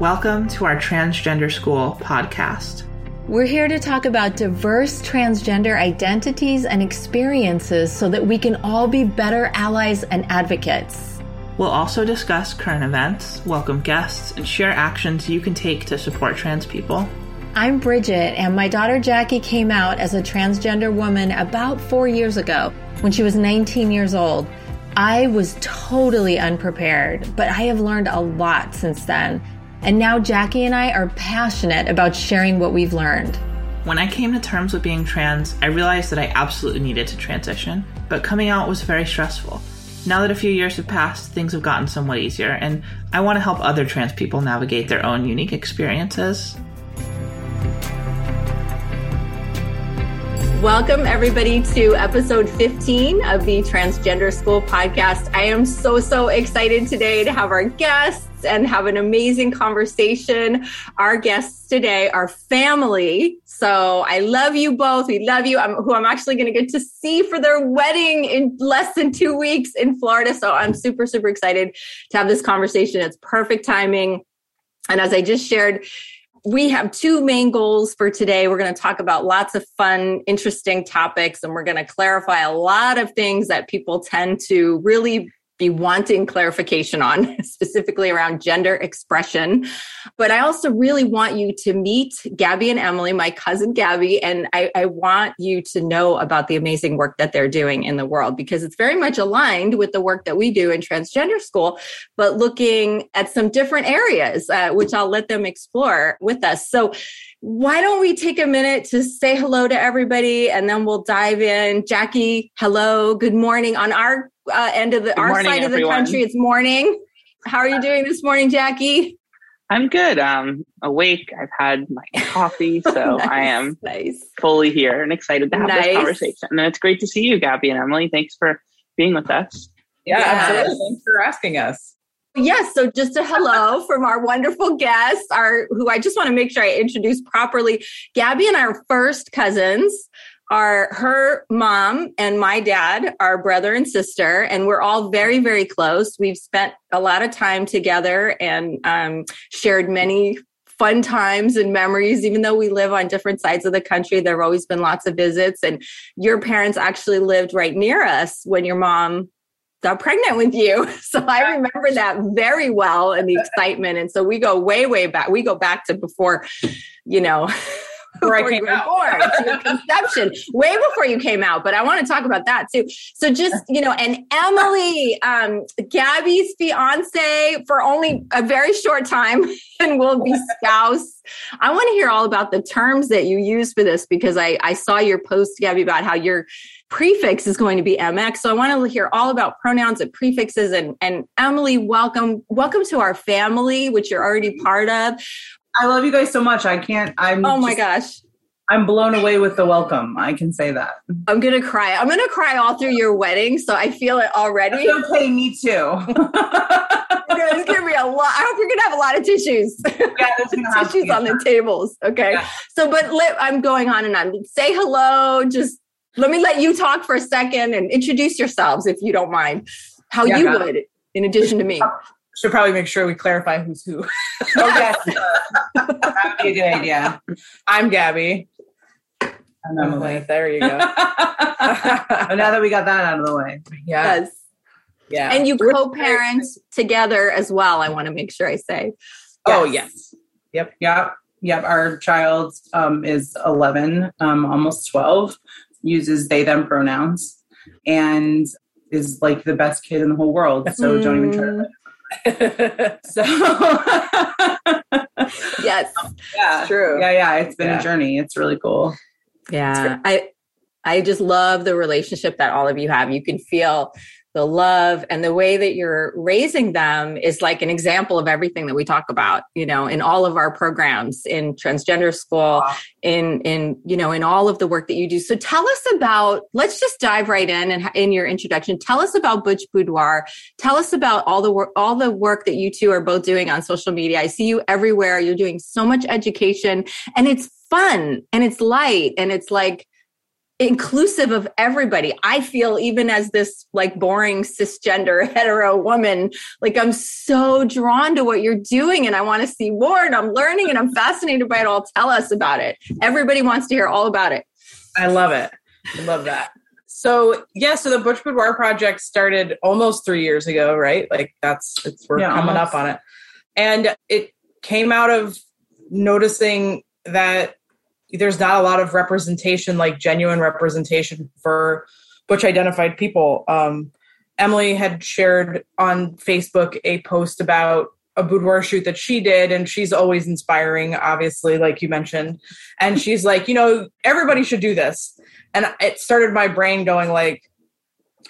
Welcome to our Transgender School podcast. We're here to talk about diverse transgender identities and experiences so that we can all be better allies and advocates. We'll also discuss current events, welcome guests, and share actions you can take to support trans people. I'm Bridget, and my daughter Jackie came out as a transgender woman about four years ago when she was 19 years old. I was totally unprepared, but I have learned a lot since then. And now Jackie and I are passionate about sharing what we've learned. When I came to terms with being trans, I realized that I absolutely needed to transition, but coming out was very stressful. Now that a few years have passed, things have gotten somewhat easier, and I want to help other trans people navigate their own unique experiences. Welcome, everybody, to episode 15 of the Transgender School podcast. I am so, so excited today to have our guests and have an amazing conversation. Our guests today are family. So I love you both. We love you. I'm, who I'm actually going to get to see for their wedding in less than two weeks in Florida. So I'm super, super excited to have this conversation. It's perfect timing. And as I just shared, we have two main goals for today. We're going to talk about lots of fun, interesting topics, and we're going to clarify a lot of things that people tend to really be wanting clarification on, specifically around gender expression. But I also really want you to meet Gabby and Emily, my cousin Gabby, and I, I, want you to know about the amazing work that they're doing in the world because it's very much aligned with the work that we do in transgender school, but looking at some different areas, uh, which I'll let them explore with us. So, why don't we take a minute to say hello to everybody and then we'll dive in. Jackie, hello, good morning. On our uh, end of the Good our morning, side everyone. of the country. It's morning. How are you doing this morning, Jackie? I'm good. Um, awake. I've had my coffee, so nice, I am nice. fully here and excited to have nice. this conversation. And it's great to see you, Gabby and Emily. Thanks for being with us. Yeah, yes. absolutely. Thanks for asking us. Yes, so just a hello from our wonderful guests, our who I just want to make sure I introduce properly. Gabby and our first cousins are her mom and my dad are brother and sister and we're all very very close. We've spent a lot of time together and um, shared many fun times and memories. Even though we live on different sides of the country there have always been lots of visits. And your parents actually lived right near us when your mom got pregnant with you. So i remember that very well and the excitement. And so we go way way back we go back to before you know before I came out. born, to your conception, way before you came out. But I want to talk about that too. So just, you know, and Emily, um, Gabby's fiance for only a very short time and will be spouse. I want to hear all about the terms that you use for this because I, I saw your post, Gabby, about how your prefix is going to be MX. So I want to hear all about pronouns and prefixes and, and Emily, welcome. Welcome to our family, which you're already part of. I love you guys so much. I can't. I'm. Oh my gosh. I'm blown away with the welcome. I can say that. I'm gonna cry. I'm gonna cry all through your wedding, so I feel it already. okay, me too. it's gonna be a lot. I hope you're gonna have a lot of tissues. Yeah, tissues on the tables. Okay. Yeah. So, but let, I'm going on and on. Say hello. Just let me let you talk for a second and introduce yourselves if you don't mind. How yeah, you would, in addition to me should probably make sure we clarify who's who. oh yes, that'd be a good idea. I'm Gabby. I'm Emily. There you go. but now that we got that out of the way, yeah. yes, yeah, and you co-parent together as well. I want to make sure I say. Oh, yes. Oh yes, yep, yep, yep. Our child um, is 11, um, almost 12. Uses they them pronouns, and is like the best kid in the whole world. So mm. don't even try to mm. so yes. Yeah. True. Yeah yeah it's been yeah. a journey. It's really cool. Yeah. I i just love the relationship that all of you have. You can feel the love and the way that you're raising them is like an example of everything that we talk about you know in all of our programs in transgender school in in you know in all of the work that you do. So tell us about let's just dive right in and in your introduction. Tell us about butch boudoir. Tell us about all the work all the work that you two are both doing on social media. I see you everywhere. You're doing so much education and it's fun and it's light and it's like inclusive of everybody. I feel even as this like boring cisgender hetero woman, like I'm so drawn to what you're doing and I want to see more and I'm learning and I'm fascinated by it all. Tell us about it. Everybody wants to hear all about it. I love it. I love that. So yeah, so the Butch Boudoir project started almost three years ago, right? Like that's it's we're yeah, coming almost. up on it. And it came out of noticing that there's not a lot of representation, like genuine representation for butch identified people. Um, Emily had shared on Facebook a post about a boudoir shoot that she did, and she's always inspiring, obviously, like you mentioned. And she's like, you know, everybody should do this. And it started my brain going like,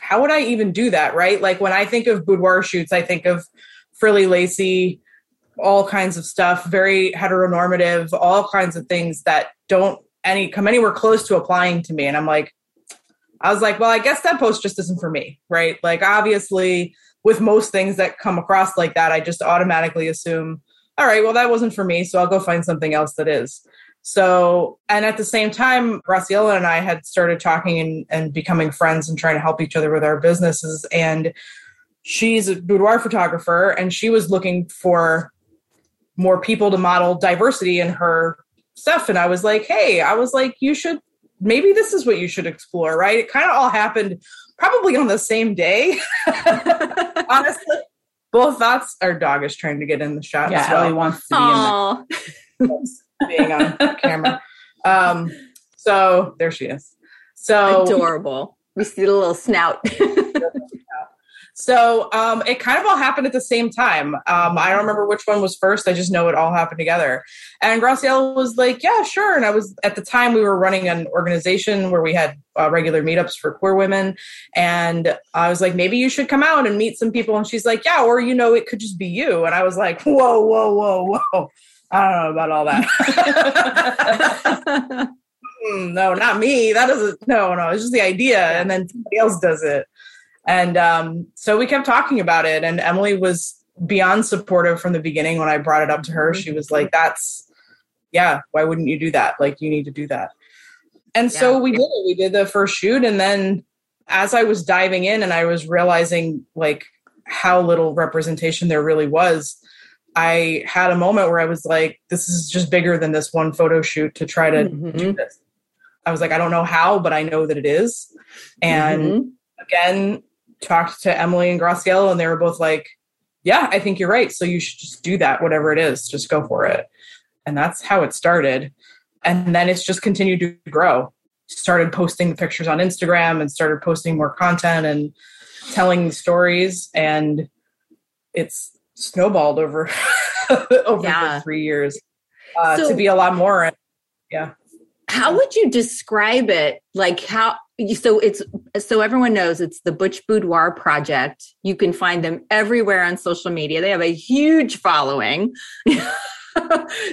how would I even do that? Right? Like when I think of boudoir shoots, I think of frilly lacy, all kinds of stuff, very heteronormative, all kinds of things that don't any come anywhere close to applying to me. And I'm like, I was like, well, I guess that post just isn't for me, right? Like obviously with most things that come across like that, I just automatically assume, all right, well, that wasn't for me, so I'll go find something else that is. So, and at the same time, Graciela and I had started talking and, and becoming friends and trying to help each other with our businesses. And she's a boudoir photographer and she was looking for more people to model diversity in her stuff. And I was like, hey, I was like, you should maybe this is what you should explore, right? It kind of all happened probably on the same day. Honestly, both thoughts. Our dog is trying to get in the shot yeah, as well. Ellie wants to Aww. be in the, being on camera. Um, so there she is. So adorable. We see the little snout. So um, it kind of all happened at the same time. Um, I don't remember which one was first. I just know it all happened together. And Graciela was like, "Yeah, sure." And I was at the time we were running an organization where we had uh, regular meetups for queer women, and I was like, "Maybe you should come out and meet some people." And she's like, "Yeah, or you know, it could just be you." And I was like, "Whoa, whoa, whoa, whoa! I don't know about all that." mm, no, not me. That doesn't. No, no. It's just the idea, and then somebody else does it. And um, so we kept talking about it, and Emily was beyond supportive from the beginning when I brought it up to her. She was like, That's, yeah, why wouldn't you do that? Like, you need to do that. And yeah. so we did it. We did the first shoot. And then as I was diving in and I was realizing like how little representation there really was, I had a moment where I was like, this is just bigger than this one photo shoot to try to mm-hmm. do this. I was like, I don't know how, but I know that it is. And mm-hmm. again, talked to Emily and Graciela, and they were both like, "Yeah, I think you're right. So you should just do that, whatever it is. Just go for it." And that's how it started. And then it's just continued to grow. Started posting the pictures on Instagram and started posting more content and telling stories, and it's snowballed over over yeah. three years uh, so, to be a lot more. Yeah. How would you describe it? Like how so it's so everyone knows it's the Butch Boudoir Project. You can find them everywhere on social media. They have a huge following.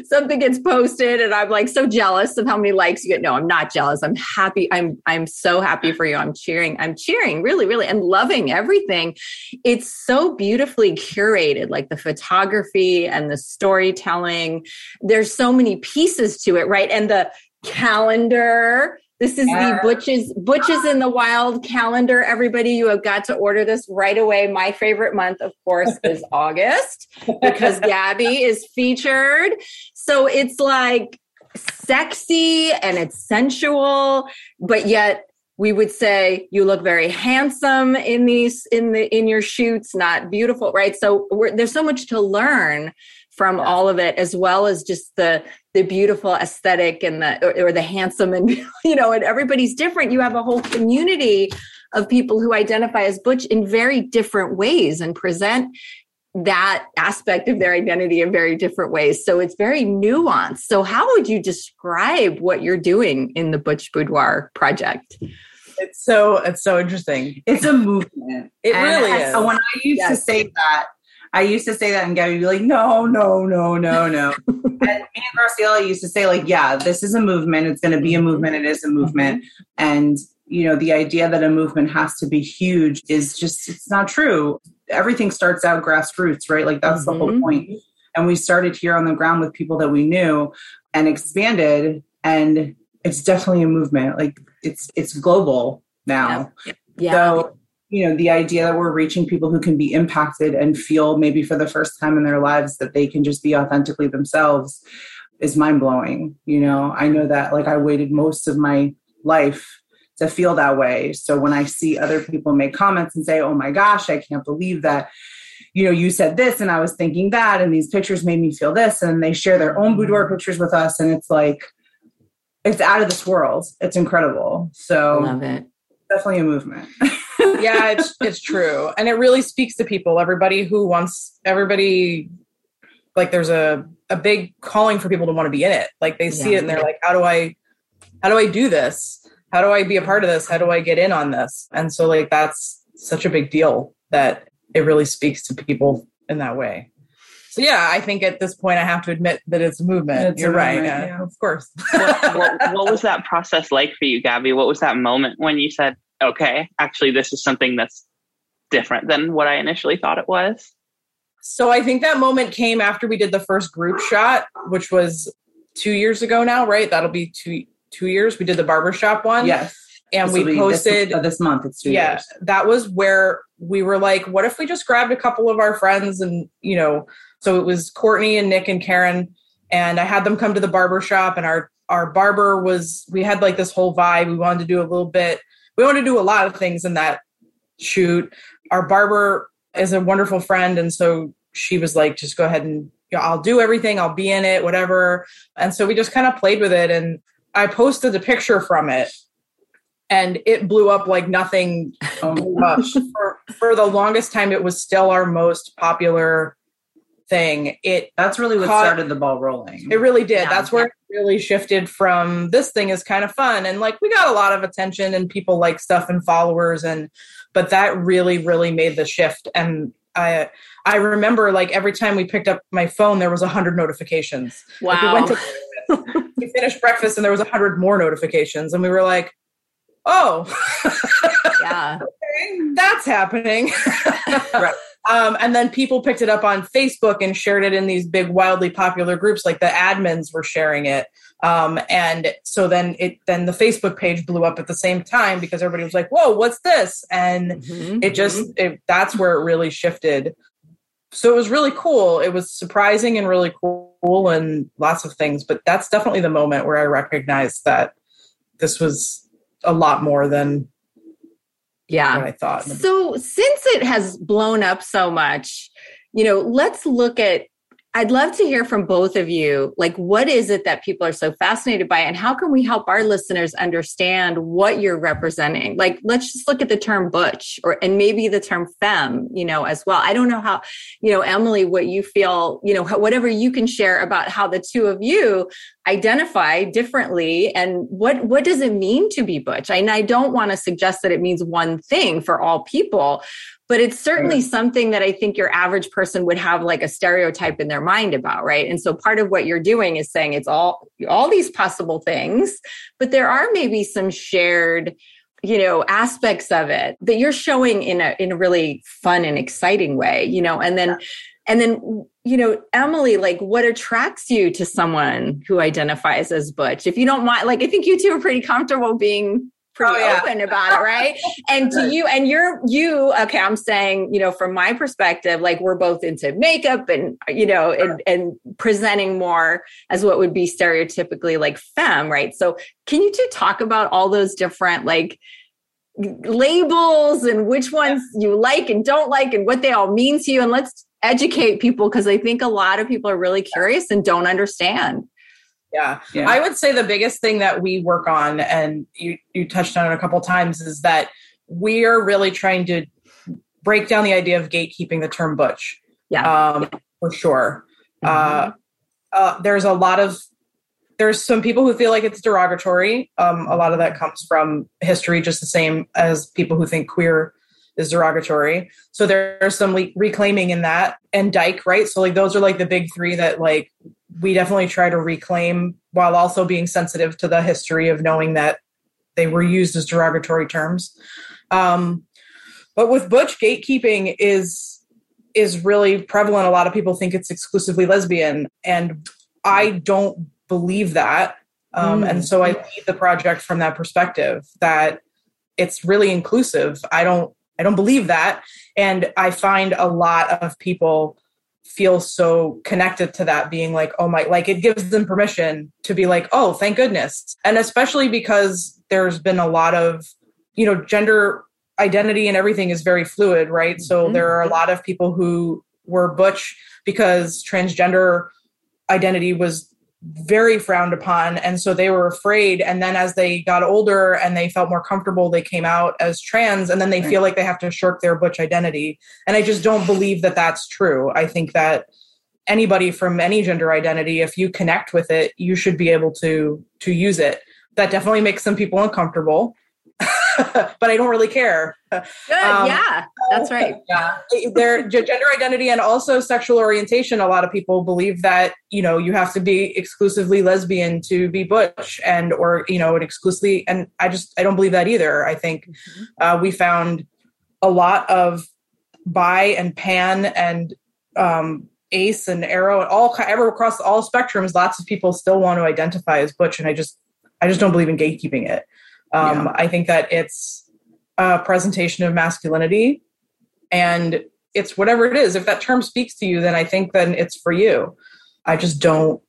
Something gets posted, and I'm like so jealous of how many likes you get. No, I'm not jealous. I'm happy. I'm I'm so happy for you. I'm cheering. I'm cheering really, really, and loving everything. It's so beautifully curated, like the photography and the storytelling. There's so many pieces to it, right? And the calendar this is the Butches Butches in the Wild calendar. Everybody, you have got to order this right away. My favorite month, of course, is August because Gabby is featured. So it's like sexy and it's sensual, but yet we would say you look very handsome in these in the in your shoots, not beautiful, right? So there's so much to learn from all of it as well as just the the beautiful aesthetic and the or, or, the handsome and you know and everybody's different. You have a whole community of people who identify as butch in very different ways and present that aspect of their identity in very different ways. So it's very nuanced. So how would you describe what you're doing in the butch boudoir project? It's so it's so interesting. It's a movement. It and really is. so when i used yes. to say that I used to say that, and Gabby would be like, "No, no, no, no, no." and me and Graciela used to say, like, "Yeah, this is a movement. It's going to be a movement. It is a movement." And you know, the idea that a movement has to be huge is just—it's not true. Everything starts out grassroots, right? Like that's mm-hmm. the whole mm-hmm. point. And we started here on the ground with people that we knew, and expanded. And it's definitely a movement. Like it's it's global now. Yeah. yeah. So you know the idea that we're reaching people who can be impacted and feel maybe for the first time in their lives that they can just be authentically themselves is mind blowing. You know, I know that like I waited most of my life to feel that way. So when I see other people make comments and say, "Oh my gosh, I can't believe that." You know, you said this and I was thinking that, and these pictures made me feel this, and they share their own boudoir mm-hmm. pictures with us, and it's like, it's out of this world. It's incredible. So, love it. Definitely a movement. yeah, it's it's true, and it really speaks to people. Everybody who wants everybody, like, there's a a big calling for people to want to be in it. Like they see yeah. it and they're like, how do I, how do I do this? How do I be a part of this? How do I get in on this? And so like that's such a big deal that it really speaks to people in that way. So yeah, I think at this point I have to admit that it's a movement. It's You're a right. Movement, yeah, of course. what, what, what was that process like for you, Gabby? What was that moment when you said, okay, actually this is something that's different than what I initially thought it was? So I think that moment came after we did the first group shot, which was two years ago now, right? That'll be two two years. We did the barbershop one. Yes. And this we posted this, uh, this, month. It's two yeah, years. That was where we were like, what if we just grabbed a couple of our friends and, you know, so it was Courtney and Nick and Karen, and I had them come to the barbershop and our our barber was we had like this whole vibe. We wanted to do a little bit, we wanted to do a lot of things in that shoot. Our barber is a wonderful friend, and so she was like, just go ahead and you know, I'll do everything, I'll be in it, whatever. And so we just kind of played with it. And I posted a picture from it and it blew up like nothing oh for, for the longest time, it was still our most popular thing. It that's really what caught, started the ball rolling. It really did. Yeah. That's where it really shifted from this thing is kind of fun. And like we got a lot of attention and people like stuff and followers and but that really, really made the shift. And I I remember like every time we picked up my phone, there was a hundred notifications. Wow. Like we, went to, we finished breakfast and there was a hundred more notifications, and we were like, "Oh, yeah, okay, that's happening." right. Um, and then people picked it up on Facebook and shared it in these big, wildly popular groups. Like the admins were sharing it, um, and so then it then the Facebook page blew up at the same time because everybody was like, "Whoa, what's this?" And mm-hmm. it just it, that's where it really shifted. So it was really cool. It was surprising and really cool and lots of things. But that's definitely the moment where I recognized that this was a lot more than yeah. i thought. So since it has blown up so much you know let's look at I'd love to hear from both of you. Like, what is it that people are so fascinated by, and how can we help our listeners understand what you're representing? Like, let's just look at the term butch, or and maybe the term femme, you know, as well. I don't know how, you know, Emily, what you feel, you know, whatever you can share about how the two of you identify differently, and what what does it mean to be butch? And I don't want to suggest that it means one thing for all people, but it's certainly mm. something that I think your average person would have like a stereotype in their mind about, right? And so part of what you're doing is saying it's all all these possible things, but there are maybe some shared you know aspects of it that you're showing in a in a really fun and exciting way you know? And then and then you know emily like what attracts you to someone who identifies as butch? If you don't mind like i think you two are pretty comfortable being pretty oh, yeah. open about it, right? and to you, and you're you, okay, I'm saying, you know, from my perspective, like we're both into makeup and you know, and, and presenting more as what would be stereotypically like femme, right? So can you two talk about all those different like labels and which ones you like and don't like and what they all mean to you? And let's educate people because I think a lot of people are really curious and don't understand. Yeah. yeah. I would say the biggest thing that we work on, and you, you touched on it a couple times, is that we are really trying to break down the idea of gatekeeping the term butch. Yeah. Um, yeah. For sure. Mm-hmm. Uh, uh, there's a lot of there's some people who feel like it's derogatory. Um, a lot of that comes from history, just the same as people who think queer is derogatory. So there's some le- reclaiming in that, and dyke, right? So like those are like the big three that like we definitely try to reclaim while also being sensitive to the history of knowing that they were used as derogatory terms. Um, but with butch, gatekeeping is is really prevalent. A lot of people think it's exclusively lesbian, and I don't believe that. Um, mm. And so I lead the project from that perspective that it's really inclusive. I don't I don't believe that, and I find a lot of people feel so connected to that being like oh my like it gives them permission to be like oh thank goodness and especially because there's been a lot of you know gender identity and everything is very fluid right so mm-hmm. there are a lot of people who were butch because transgender identity was very frowned upon. And so they were afraid. And then as they got older and they felt more comfortable they came out as trans. And then they feel like they have to shirk their butch identity. And i just don't believe that that's true. I think that anybody from any gender identity if you connect with it you should be able to to use it. That definitely makes some people uncomfortable but I don't really care. Good, um, yeah, that's right. Yeah, their gender identity and also sexual orientation. A lot of people believe that you know you have to be exclusively lesbian to be butch, and or you know, and exclusively. And I just I don't believe that either. I think mm-hmm. uh, we found a lot of bi and pan and um, ace and aro and all ever across all spectrums. Lots of people still want to identify as butch, and I just I just don't believe in gatekeeping it. Um, yeah. I think that it's a presentation of masculinity and it's whatever it is. If that term speaks to you, then I think then it's for you. I just don't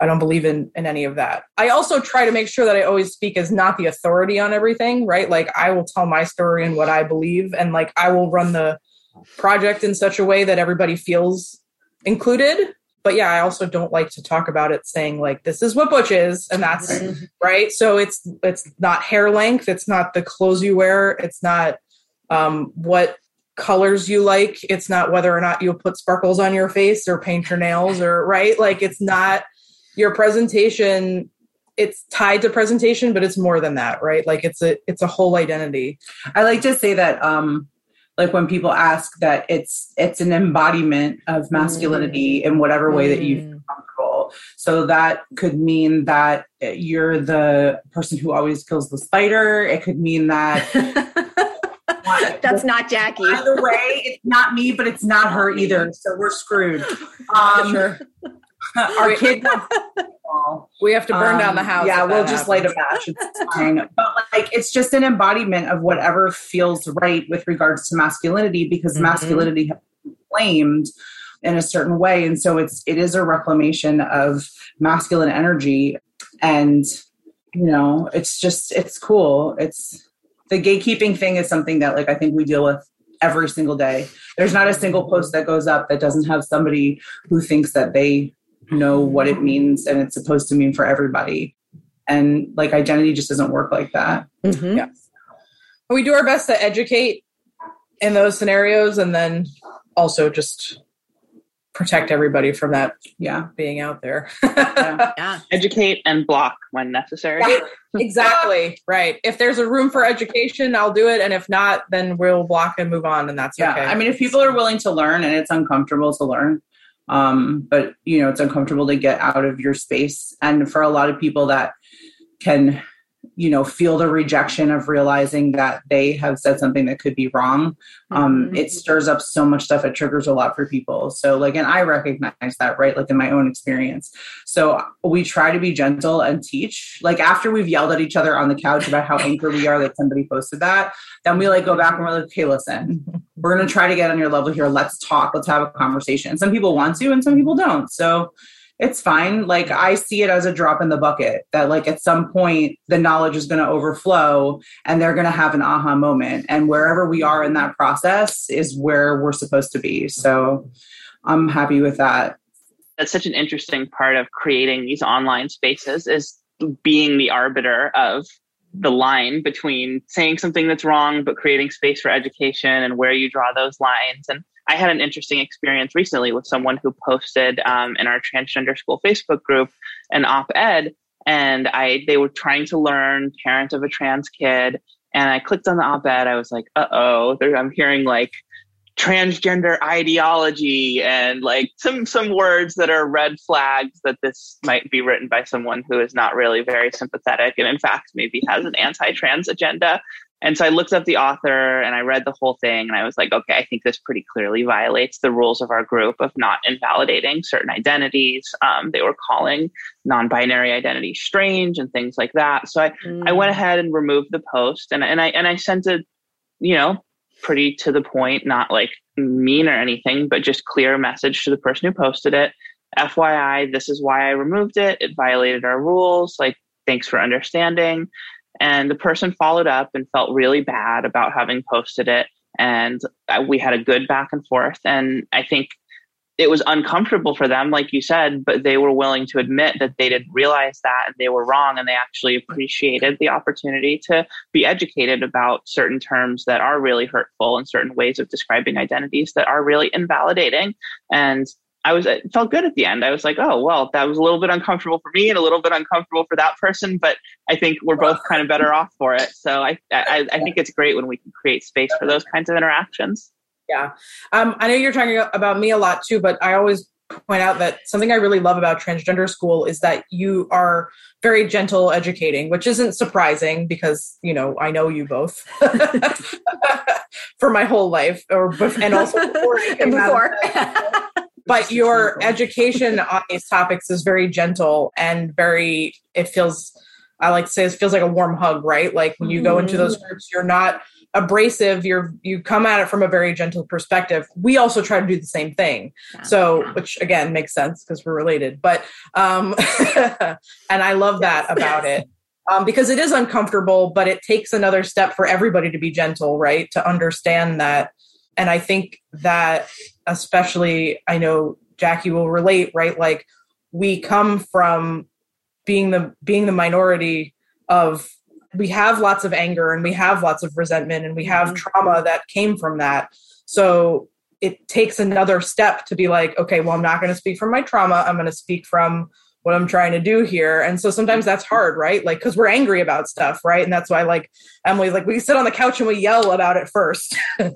I don't believe in in any of that. I also try to make sure that I always speak as not the authority on everything, right? Like I will tell my story and what I believe and like I will run the project in such a way that everybody feels included but yeah, I also don't like to talk about it saying like this is what butch is and that's mm-hmm. right. So it's it's not hair length, it's not the clothes you wear, it's not um, what colors you like, it's not whether or not you'll put sparkles on your face or paint your nails or right. Like it's not your presentation it's tied to presentation but it's more than that right like it's a it's a whole identity i like to say that um like when people ask that it's it's an embodiment of masculinity mm. in whatever way that you feel mm. comfortable so that could mean that you're the person who always kills the spider it could mean that that's not jackie either way it's not me but it's not her either so we're screwed um, sure. Our kid we have to burn um, down the um, house. Yeah, we'll just light a match. It's fine. but like it's just an embodiment of whatever feels right with regards to masculinity because mm-hmm. masculinity has been claimed in a certain way. And so it's it is a reclamation of masculine energy. And you know, it's just it's cool. It's the gatekeeping thing is something that like I think we deal with every single day. There's not a single post that goes up that doesn't have somebody who thinks that they know what it means and it's supposed to mean for everybody. And like identity just doesn't work like that. Mm-hmm. Yeah. We do our best to educate in those scenarios and then also just protect everybody from that yeah being out there yeah. yeah. educate and block when necessary yeah, exactly right if there's a room for education i'll do it and if not then we'll block and move on and that's yeah. okay i mean if people are willing to learn and it's uncomfortable to learn um, but you know it's uncomfortable to get out of your space. And for a lot of people that can you know feel the rejection of realizing that they have said something that could be wrong um mm-hmm. it stirs up so much stuff it triggers a lot for people. So like and i recognize that right like in my own experience. So we try to be gentle and teach. Like after we've yelled at each other on the couch about how angry we are that somebody posted that then we like go back and we're like okay listen we're going to try to get on your level here. Let's talk. Let's have a conversation. Some people want to and some people don't. So it's fine. Like I see it as a drop in the bucket that like at some point the knowledge is going to overflow and they're going to have an aha moment. And wherever we are in that process is where we're supposed to be. So I'm happy with that. That's such an interesting part of creating these online spaces is being the arbiter of the line between saying something that's wrong but creating space for education and where you draw those lines and I had an interesting experience recently with someone who posted um, in our transgender school Facebook group an op-ed, and I they were trying to learn parent of a trans kid, and I clicked on the op-ed. I was like, uh oh, I'm hearing like transgender ideology and like some some words that are red flags that this might be written by someone who is not really very sympathetic and in fact maybe has an anti-trans agenda And so I looked up the author and I read the whole thing and I was like, okay, I think this pretty clearly violates the rules of our group of not invalidating certain identities. Um, they were calling non binary identities strange and things like that. So I, mm. I went ahead and removed the post and, and I and I sent a, you know, pretty to the point, not like mean or anything, but just clear message to the person who posted it. FYI, this is why I removed it. It violated our rules. Like, thanks for understanding. And the person followed up and felt really bad about having posted it. And we had a good back and forth. And I think it was uncomfortable for them, like you said, but they were willing to admit that they didn't realize that and they were wrong. And they actually appreciated the opportunity to be educated about certain terms that are really hurtful and certain ways of describing identities that are really invalidating. And I was it felt good at the end. I was like, oh well, that was a little bit uncomfortable for me and a little bit uncomfortable for that person, but I think we're both kind of better off for it. So I I, I think it's great when we can create space for those kinds of interactions. Yeah, um, I know you're talking about me a lot too, but I always point out that something I really love about transgender school is that you are very gentle educating, which isn't surprising because you know I know you both for my whole life, or and also before. before but your education on these topics is very gentle and very it feels i like to say it feels like a warm hug right? Like when you go into those mm-hmm. groups you're not abrasive you're you come at it from a very gentle perspective. We also try to do the same thing. Yeah, so yeah. which again makes sense because we're related. But um and i love that about it um, because it is uncomfortable but it takes another step for everybody to be gentle right? To understand that. And i think that especially I know Jackie will relate, right? Like we come from being the being the minority of we have lots of anger and we have lots of resentment and we have mm-hmm. trauma that came from that. So it takes another step to be like, okay, well, I'm not going to speak from my trauma. I'm going to speak from what I'm trying to do here. And so sometimes that's hard, right? Like, cause we're angry about stuff, right? And that's why, like, Emily's like, we sit on the couch and we yell about it first. and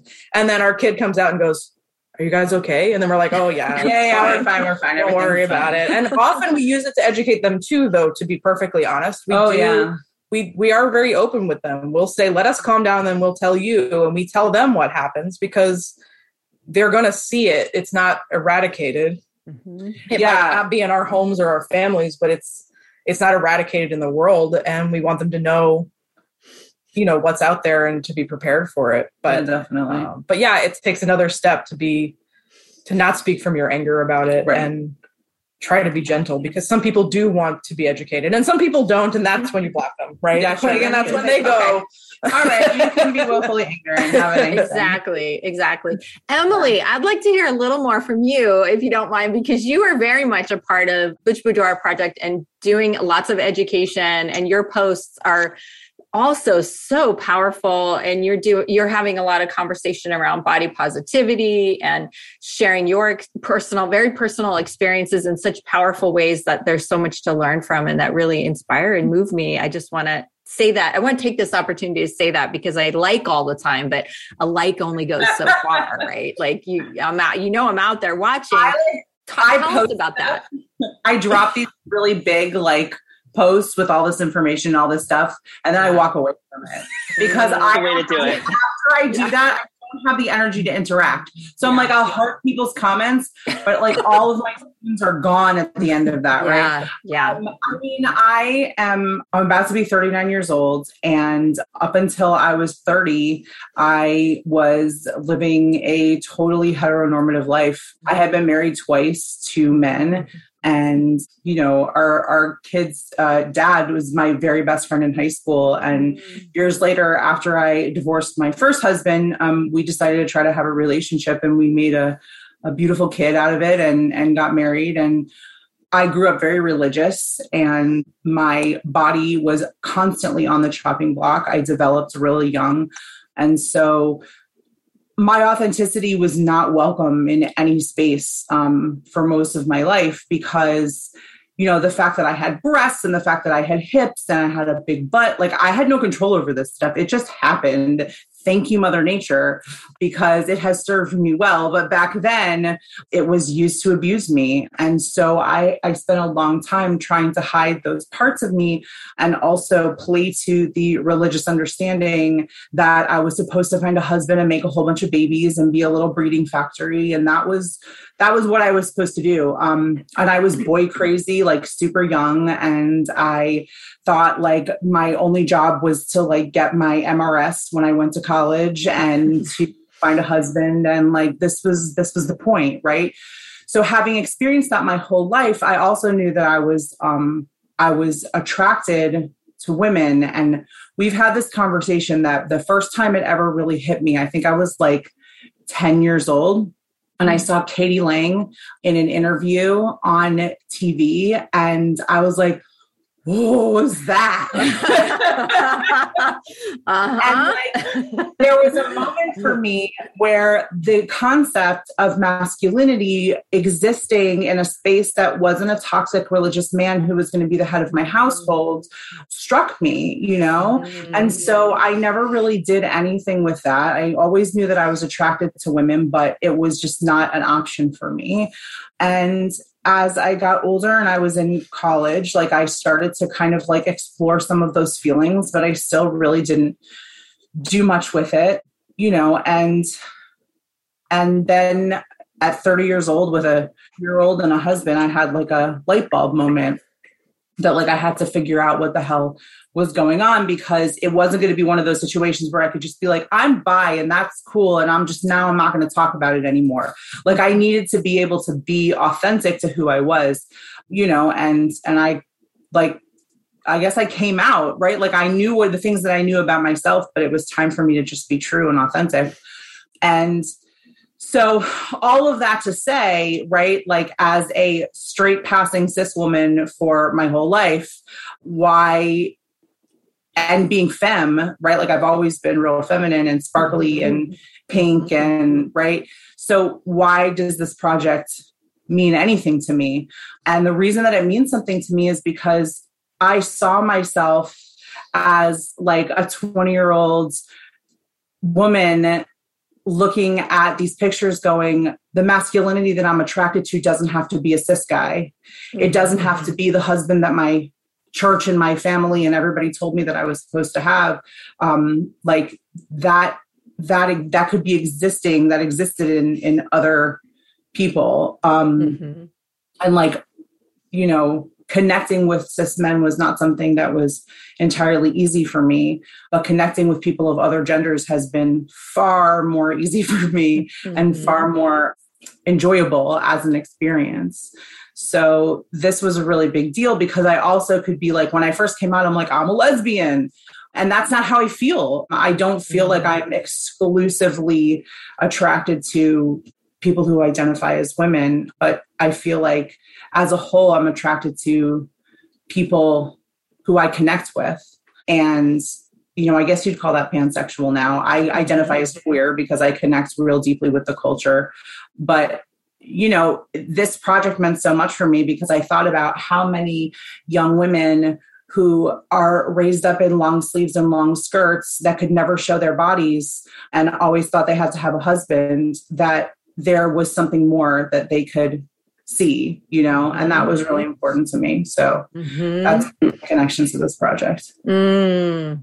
then our kid comes out and goes, are you guys okay? And then we're like, oh yeah, yeah, yeah, we're fine, we're fine. Don't worry about it. And often we use it to educate them too, though. To be perfectly honest, we oh do, yeah, we we are very open with them. We'll say, let us calm down, then we'll tell you, and we tell them what happens because they're going to see it. It's not eradicated. Mm-hmm. It yeah. might not be in our homes or our families, but it's it's not eradicated in the world, and we want them to know you know what's out there and to be prepared for it. But yeah, definitely. um, but yeah it takes another step to be to not speak from your anger about it right. and try to be gentle because some people do want to be educated and some people don't and that's when you block them right? Yeah, sure. and that's when they go. Okay. all right you can be willfully angry and exactly exactly. Emily i'd like to hear a little more from you if you don't mind because you are very much a part of butch boudoir project and doing lots of education and your posts are also so powerful and you're do you're having a lot of conversation around body positivity and sharing your personal very personal experiences in such powerful ways that there's so much to learn from and that really inspire and move me. I just want to say that i want to take this opportunity to say that because i like all the time but a like only goes so far right? Like you i'm out you know i'm out there watching. I, Talk, I post about that. I drop these really big like posts with all this information, all this stuff, and then I walk away from it because I way to do it. After I do that, I don't have the energy to interact. So I'm like, I'll heart people's comments, but like all of my students are gone at the end of that, yeah, right? Yeah. Um, I mean, I am. I'm about to be 39 years old, and up until I was 30, I was living a totally heteronormative life. I had been married twice to men and you know our our kids uh, dad was my very best friend in high school. And mm-hmm. years later after i divorced my first husband um, we decided to try to have a relationship and we made a, a beautiful kid out of it and and got married. And i grew up very religious and my body was constantly on the chopping block. I developed really young. And so my authenticity was not welcome in any space um, for most of my life because you know the fact that i had breasts and the fact that i had hips and i had a big butt like i had no control over this stuff. It just happened thank you, Mother Nature, because it has served me well. But back then, it was used to abuse me. And so I, I spent a long time trying to hide those parts of me and also play to the religious understanding that I was supposed to find a husband and make a whole bunch of babies and be a little breeding factory. And that was that was what I was supposed to do. Um, and I was boy crazy, like super young. And I thought like my only job was to like get my MRS when I went to college and to find a husband. And like this was this was the point, right? So having experienced that my whole life, I also knew that I was um, I was attracted to women. And we've had this conversation that the first time it ever really hit me, I think I was like 10 years old and I mm. saw k.d. lang in an interview on TV, and I was like, what was that? uh-huh. like, there was a moment for me where the concept of masculinity existing in a space that wasn't a toxic religious man who was going to be the head of my household struck me, you know? Mm-hmm. And so I never really did anything with that. I always knew that I was attracted to women, but it was just not an option for me. And as I got older and I was in college, like I started to kind of like explore some of those feelings, but I still really didn't do much with it, you know, and and then at 30 years old with a year old and a husband, I had like a light bulb moment that like I had to figure out what the hell was going on because it wasn't going to be one of those situations where I could just be like, I'm bi and that's cool. And I'm just now I'm not going to talk about it anymore. Like I needed to be able to be authentic to who I was, you know, and, and I like, I guess I came out, right? Like I knew what the things that I knew about myself, but it was time for me to just be true and authentic. And so, all of that to say, right, like as a straight passing cis woman for my whole life, why and being femme, right? Like I've always been real feminine and sparkly mm-hmm. and pink and right. So why does this project mean anything to me? And the reason that it means something to me is because I saw myself as like a 20 year old woman looking at these pictures going the masculinity that i'm attracted to doesn't have to be a cis guy. It doesn't have to be the husband that my church and my family and everybody told me that I was supposed to have, um, like that that that could be existing that existed in in other people, um, mm-hmm. and like you know connecting with cis men was not something that was entirely easy for me but connecting with people of other genders has been far more easy for me mm-hmm. and far more enjoyable as an experience so this was a really big deal because I also could be like, when I first came out, I'm like, I'm a lesbian. And that's not how I feel. I don't feel like I'm exclusively attracted to people who identify as women, but I feel like as a whole, I'm attracted to people who I connect with. And, you know, I guess you'd call that pansexual now. I identify as queer because I connect real deeply with the culture. But you know, this project meant so much for me because I thought about how many young women who are raised up in long sleeves and long skirts that could never show their bodies and always thought they had to have a husband, that there was something more that they could see, you know, and that was really important to me. So mm-hmm. that's connections to this project. Mm.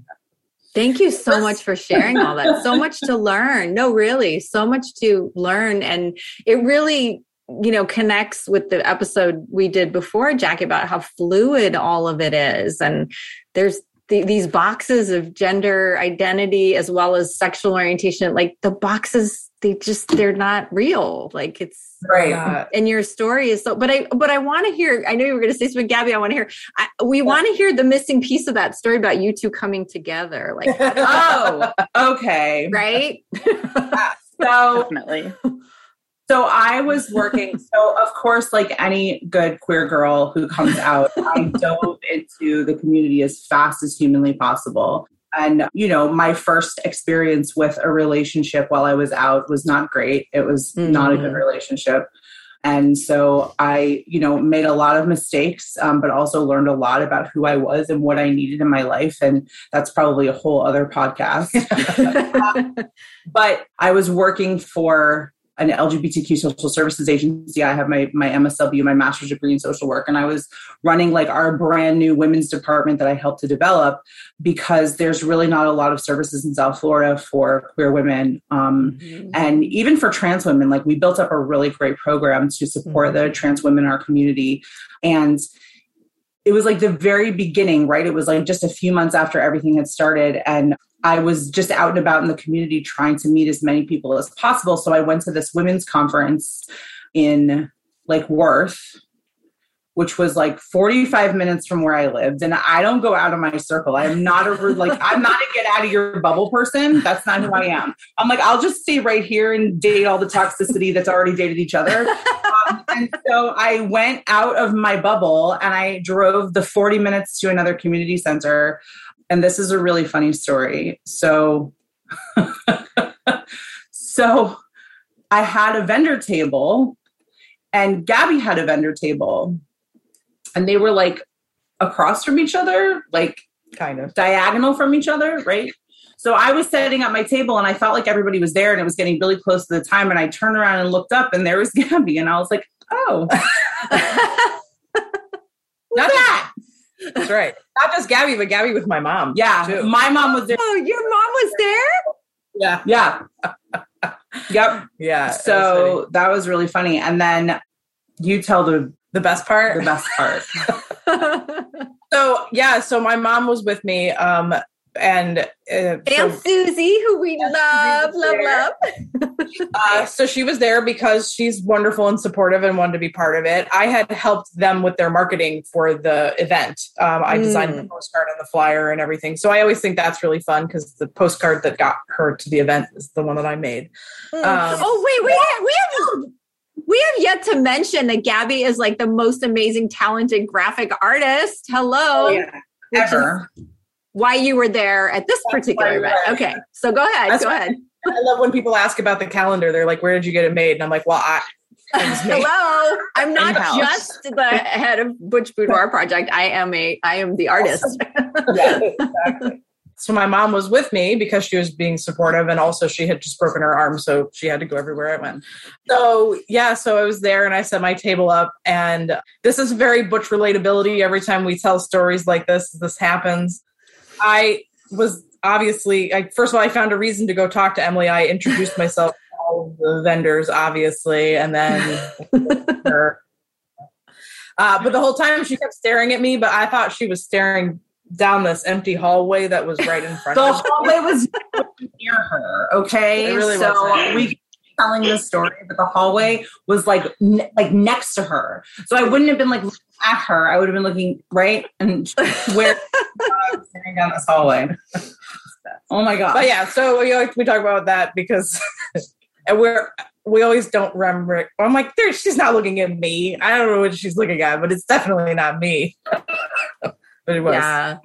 Thank you so much for sharing all that. So much to learn. No, really, so much to learn. And it really, you know, connects with the episode we did before, Jackie, about how fluid all of it is. And there's the, these boxes of gender identity as well as sexual orientation, like the boxes, they just, they're not real. Like it's, right uh, and your story is so but i but i want to hear i know you were going to say something gabby i want to hear I, we want to hear the missing piece of that story about you two coming together like oh okay right so definitely so I was working. So of course, like any good queer girl who comes out, I dove into the community as fast as humanly possible. And, you know, my first experience with a relationship while I was out was not great. It was mm-hmm. not a good mm-hmm. relationship. And so I, you know, made a lot of mistakes, um, but also learned a lot about who I was and what I needed in my life. And that's probably a whole other podcast. but I was working for an LGBTQ social services agency. I have my my MSW, my master's degree in social work, and I was running like our brand new women's department that I helped to develop because there's really not a lot of services in South Florida for queer women, um, mm-hmm. and even for trans women. Like we built up a really great program to support mm-hmm. the trans women in our community, and it was like the very beginning, right? It was like just a few months after everything had started, and I was just out and about in the community trying to meet as many people as possible. So I went to this women's conference in Lake Worth, which was like 45 minutes from where I lived. And I don't go out of my circle. I am not a like I'm not a get out of your bubble person. That's not who I am. I'm like, I'll just stay right here and date all the toxicity that's already dated each other. Um, and so I went out of my bubble and I drove the 40 minutes to another community center and this is a really funny story. So, so I had a vendor table, and Gabby had a vendor table, and they were like across from each other, like kind of diagonal from each other, right? So I was setting up my table and I felt like everybody was there and it was getting really close to the time. And I turned around and looked up and there was Gabby. And I was like, oh. Not that. That's right. Not just Gabby, but Gabby with my mom. Yeah. Too. My mom was there. Oh, your mom was there? Yeah. Yeah. yep. Yeah. So was that was really funny. And then you tell the the best part. The best part. so yeah, so my mom was with me. Um and uh, and so, Susie, who we love, love, love. uh, so she was there because she's wonderful and supportive and wanted to be part of it. I had helped them with their marketing for the event. Um, I mm. designed the postcard and the flyer and everything. So I always think that's really fun because the postcard that got her to the event is the one that I made. Mm. Um, oh wait, wait, we have we have yet to mention that Gabby is like the most amazing, talented graphic artist. Hello. Oh, yeah. Ever. Why you were there at this That's particular event. Okay, so go ahead. That's go ahead. I love when people ask about the calendar. They're like, "Where did you get it made?" And I'm like, "Well, I." Hello, I'm not just the head of Butch Boudoir Project. I am a, I am the artist. yeah, exactly. So my mom was with me because she was being supportive, and also she had just broken her arm, so she had to go everywhere I went. So yeah, so I was there, and I set my table up, and this is very Butch relatability. Every time we tell stories like this, this happens. I was obviously, I, first of all, I found a reason to go talk to Emily. I introduced myself to all of the vendors, obviously, and then her. Uh, but the whole time she kept staring at me, but I thought she was staring down this empty hallway that was right in front the of The hallway was near her, okay? Really so was we telling the story, but the hallway was like like next to her. So I wouldn't have been like at her. I would have been looking right and where sitting down this hallway. oh my god! But yeah, so we always, we talk about that because and we're we always don't remember. I'm like, there, she's not looking at me. I don't know what she's looking at, but it's definitely not me. But it was. Yeah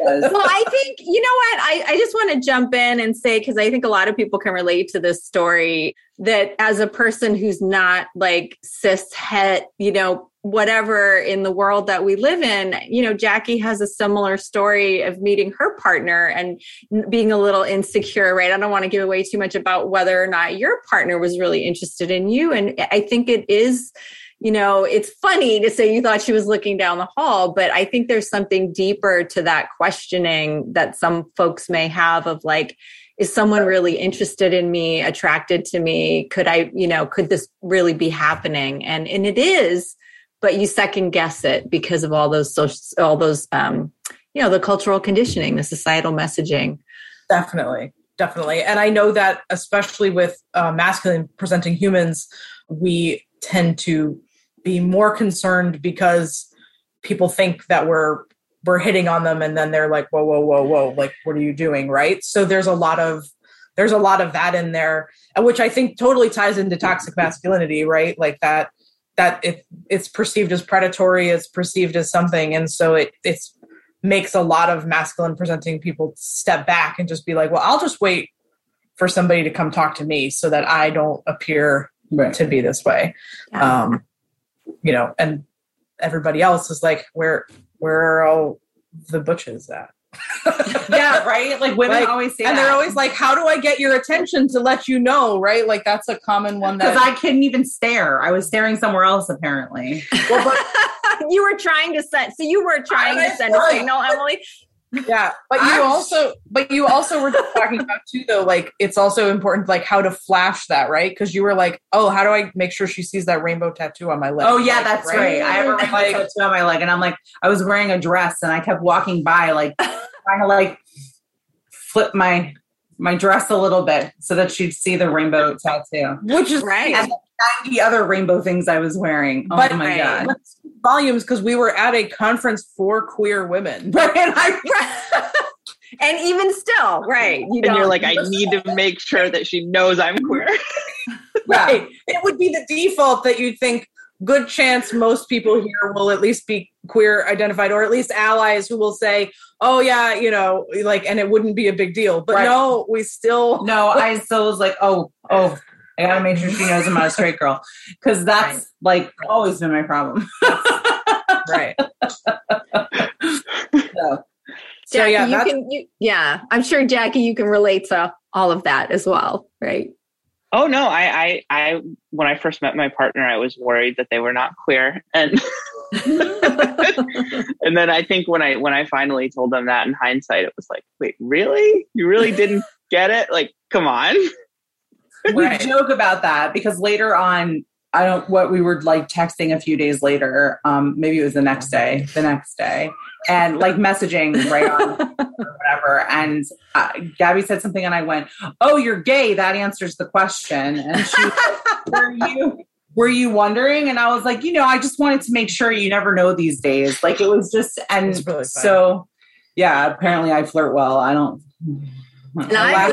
well, I think, you know what? I, I just want to jump in and say, because I think a lot of people can relate to this story, that as a person who's not like cis het, you know, whatever in the world that we live in, you know, Jackie has a similar story of meeting her partner and being a little insecure, right? I don't want to give away too much about whether or not your partner was really interested in you. And I think it is you know, it's funny to say you thought she was looking down the hall, but I think there's something deeper to that questioning that some folks may have of like, is someone really interested in me, attracted to me? Could I, you know, could this really be happening? And and it is, but you second guess it because of all those social, all those, um, you know, the cultural conditioning, the societal messaging. Definitely, definitely, and I know that especially with uh, masculine presenting humans, we tend to be more concerned because people think that we're we're hitting on them and then they're like whoa whoa whoa whoa like what are you doing? Right? So there's a lot of there's a lot of that in there which i think totally ties into toxic masculinity right? Like that that it, it's perceived as predatory it's perceived as something and so it it's makes a lot of masculine presenting people step back and just be like well i'll just wait for somebody to come talk to me so that i don't appear Right. to be this way. Yeah. Um, you know, and everybody else is like, where where are all the butches at? yeah, right. Like women Like, always say, and they're always like, "How do I get your attention to let you know?" Right? Like that's a common one because that I couldn't even stare. I was staring somewhere else apparently. well, but you were trying to send, so you were trying to send a signal, Emily. Yeah but you I'm- also but you also were talking about too though like it's also important like how to flash that right because you were like oh how do i make sure she sees that rainbow tattoo on my leg Oh yeah, Like, that's right. I have a rainbow Like- tattoo on my leg, and I'm like, I was wearing a dress, and I kept walking by, like trying to like flip my my dress a little bit so that she'd see the rainbow tattoo. which is Right. And the 90 other rainbow things I was wearing. Oh But- my Right. god! But volumes because we were at a conference for queer women Right, and I- and even still, right? You And you're like, I need to make sure that she knows I'm queer. right it would be the default that you'd think good chance most people here will at least be queer identified or at least allies who will say oh yeah you know like and it wouldn't be a big deal but Right. no we still no, I still was like, oh, oh, I gotta make sure she knows I'm not a straight girl because that's like always been my problem. right So, So, yeah, you can, you, yeah, I'm sure Jackie, you can relate to all of that as well, right? Oh no, I, I, I, when I first met my partner, I was worried that they were not queer, and and then I think when I when I finally told them that in hindsight, it was like, wait, really? You really didn't get it? Like, come on. We Right. joke about that because later on i don't what we were like texting a few days later um maybe it was the next day the next day and like messaging right on or whatever. And uh, gabby said something and i went oh you're gay. That answers the question. And she were you were you wondering? And i was like you know i just wanted to make sure you never know these days. Like it was just and It's really so yeah apparently i flirt well. I don't And I,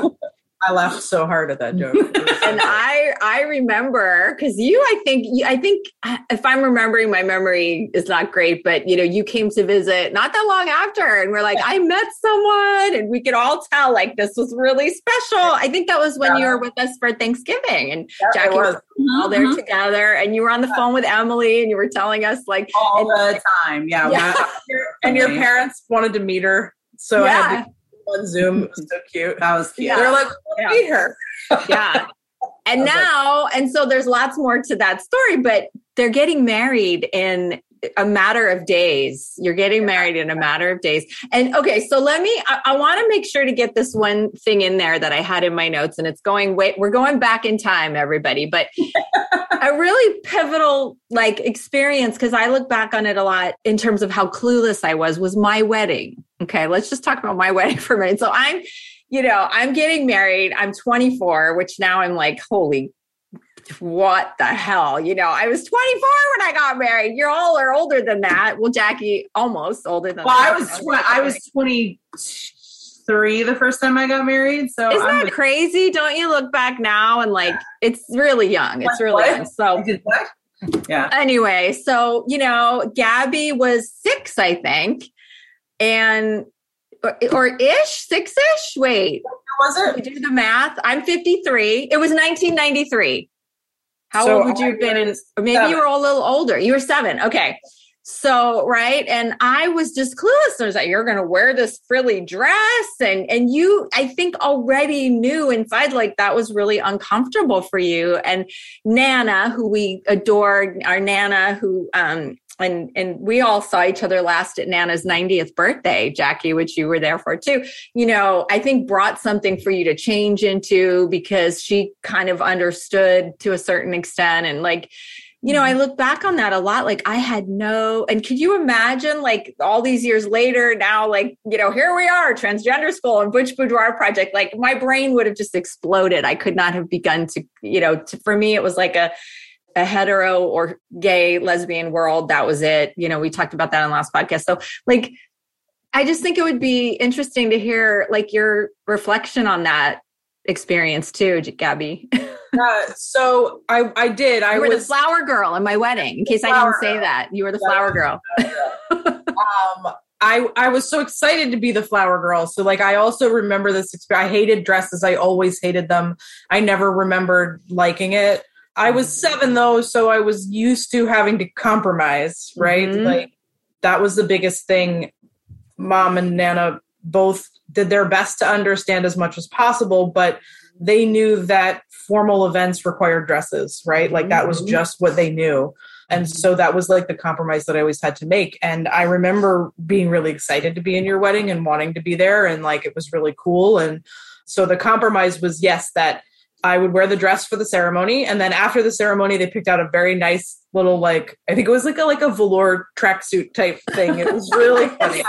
I, laughed, so hard at that joke. And I, I remember because you, I think, you- I think if I'm remembering, my memory is not great, but you know, you came to visit not that long after, and we're like, I met someone, and we could all tell like this was really special. I think that was when you were with us for Thanksgiving, and Jackie was all there Mhm. together, and you were on the phone with Emily, and you were telling us like, all and- the time. Yeah, Yeah. and your parents wanted to meet her so I had yeah, to on zoom it was so cute that was cute Yeah. they're like Yeah. meet her yeah. And I was like- now, and so there's lots more to that story, but they're getting married in a matter of days. You're getting married in a matter of days. And okay, so let me, I, I want to make sure to get this one thing in there that I had in my notes, and it's going, wait, we're going back in time, everybody, but a really pivotal like experience because I look back on it a lot in terms of how clueless I was, was my wedding. Okay, let's just talk about my wedding for a minute. So I'm, you know, I'm getting married. I'm 24, which now I'm like, holy, what the hell? You know, I was 24 when I got married. You all are older than that. Well, Jackie, almost older than Well, that. I was tw- I was twenty three the first time I got married. So Isn't I'm that crazy? Don't you look back now and like it's really young. It's really What? young. So I did what? Yeah. anyway, so you know, Gabby was six, I think, and or, or ish, six ish. Wait, was you do the math. I'm 53. It was 1993. How So old would you have been? In, maybe you were a little older. You were seven. Okay. So, right. And I was just clueless. I was like, you're going to wear this frilly dress. And, and you, I think already knew inside, like that was really uncomfortable for you. And Nana, who we adored, our Nana, who, um, and, and we all saw each other last at Nana's 90th birthday, Jackie, which you were there for too. You know, I think brought something for you to change into because she kind of understood to a certain extent. And like, you know, I mm-hmm. look back on that a lot. Like I had no, and could you imagine like all these years later now, like, you know, here we are, transgender school and Butch Boudoir project. Like my brain would have just exploded. I could not have begun to, you know, to, for me, it was like a, a hetero or gay lesbian world. That was it. You know, we talked about that on the last podcast. So like, I just think it would be interesting to hear like your reflection on that experience too, Gabby. uh, so i i did i you were was the flower girl in my wedding. In case I didn't say girl. that, you were the flower girl. um I, I was so excited to be the flower girl. So like I also remember this experience. I hated dresses. I always hated them. I never remembered liking it. I was seven though, so I was used to having to compromise, right? Mhm. Like that was the biggest thing. Mom and Nana both did their best to understand as much as possible, but they knew that formal events required dresses, right? Like that was Mhm. just what they knew. And so that was like the compromise that I always had to make. And I remember being really excited to be in your wedding and wanting to be there. And like it was really cool. And so the compromise was yes, that I would wear the dress for the ceremony. And then after the ceremony, they picked out a very nice little, like, I think it was like a, like a velour tracksuit type thing. It was really funny.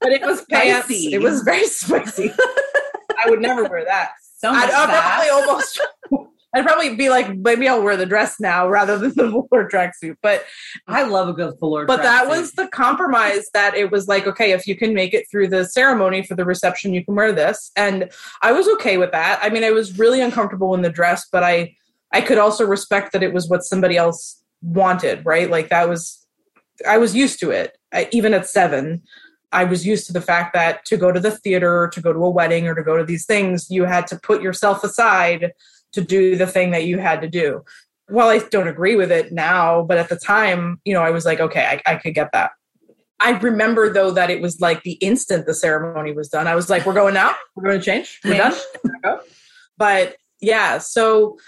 But it was pants. Spicy. It was very spicy. I would never wear that. So I'd, I'd probably almost. I'd probably be like, maybe I'll wear the dress now rather than the velour tracksuit. But I love a good fuller. but that was the compromise that it was like, okay, if you can make it through the ceremony for the reception, you can wear this. And I was okay with that. I mean, I was really uncomfortable in the dress, but I I could also respect that it was what somebody else wanted, right? Like that was I was used to it. I, even at 7, I was used to the fact that to go to the theater, to go to a wedding or to go to these things, you had to put yourself aside to do the thing that you had to do. Well, I don't agree with it now, but at the time, you know, I was like, okay, I, I could get that. I remember though that it was like the instant the ceremony was done, I was like, we're going now, we're going to change, we're done. But yeah, so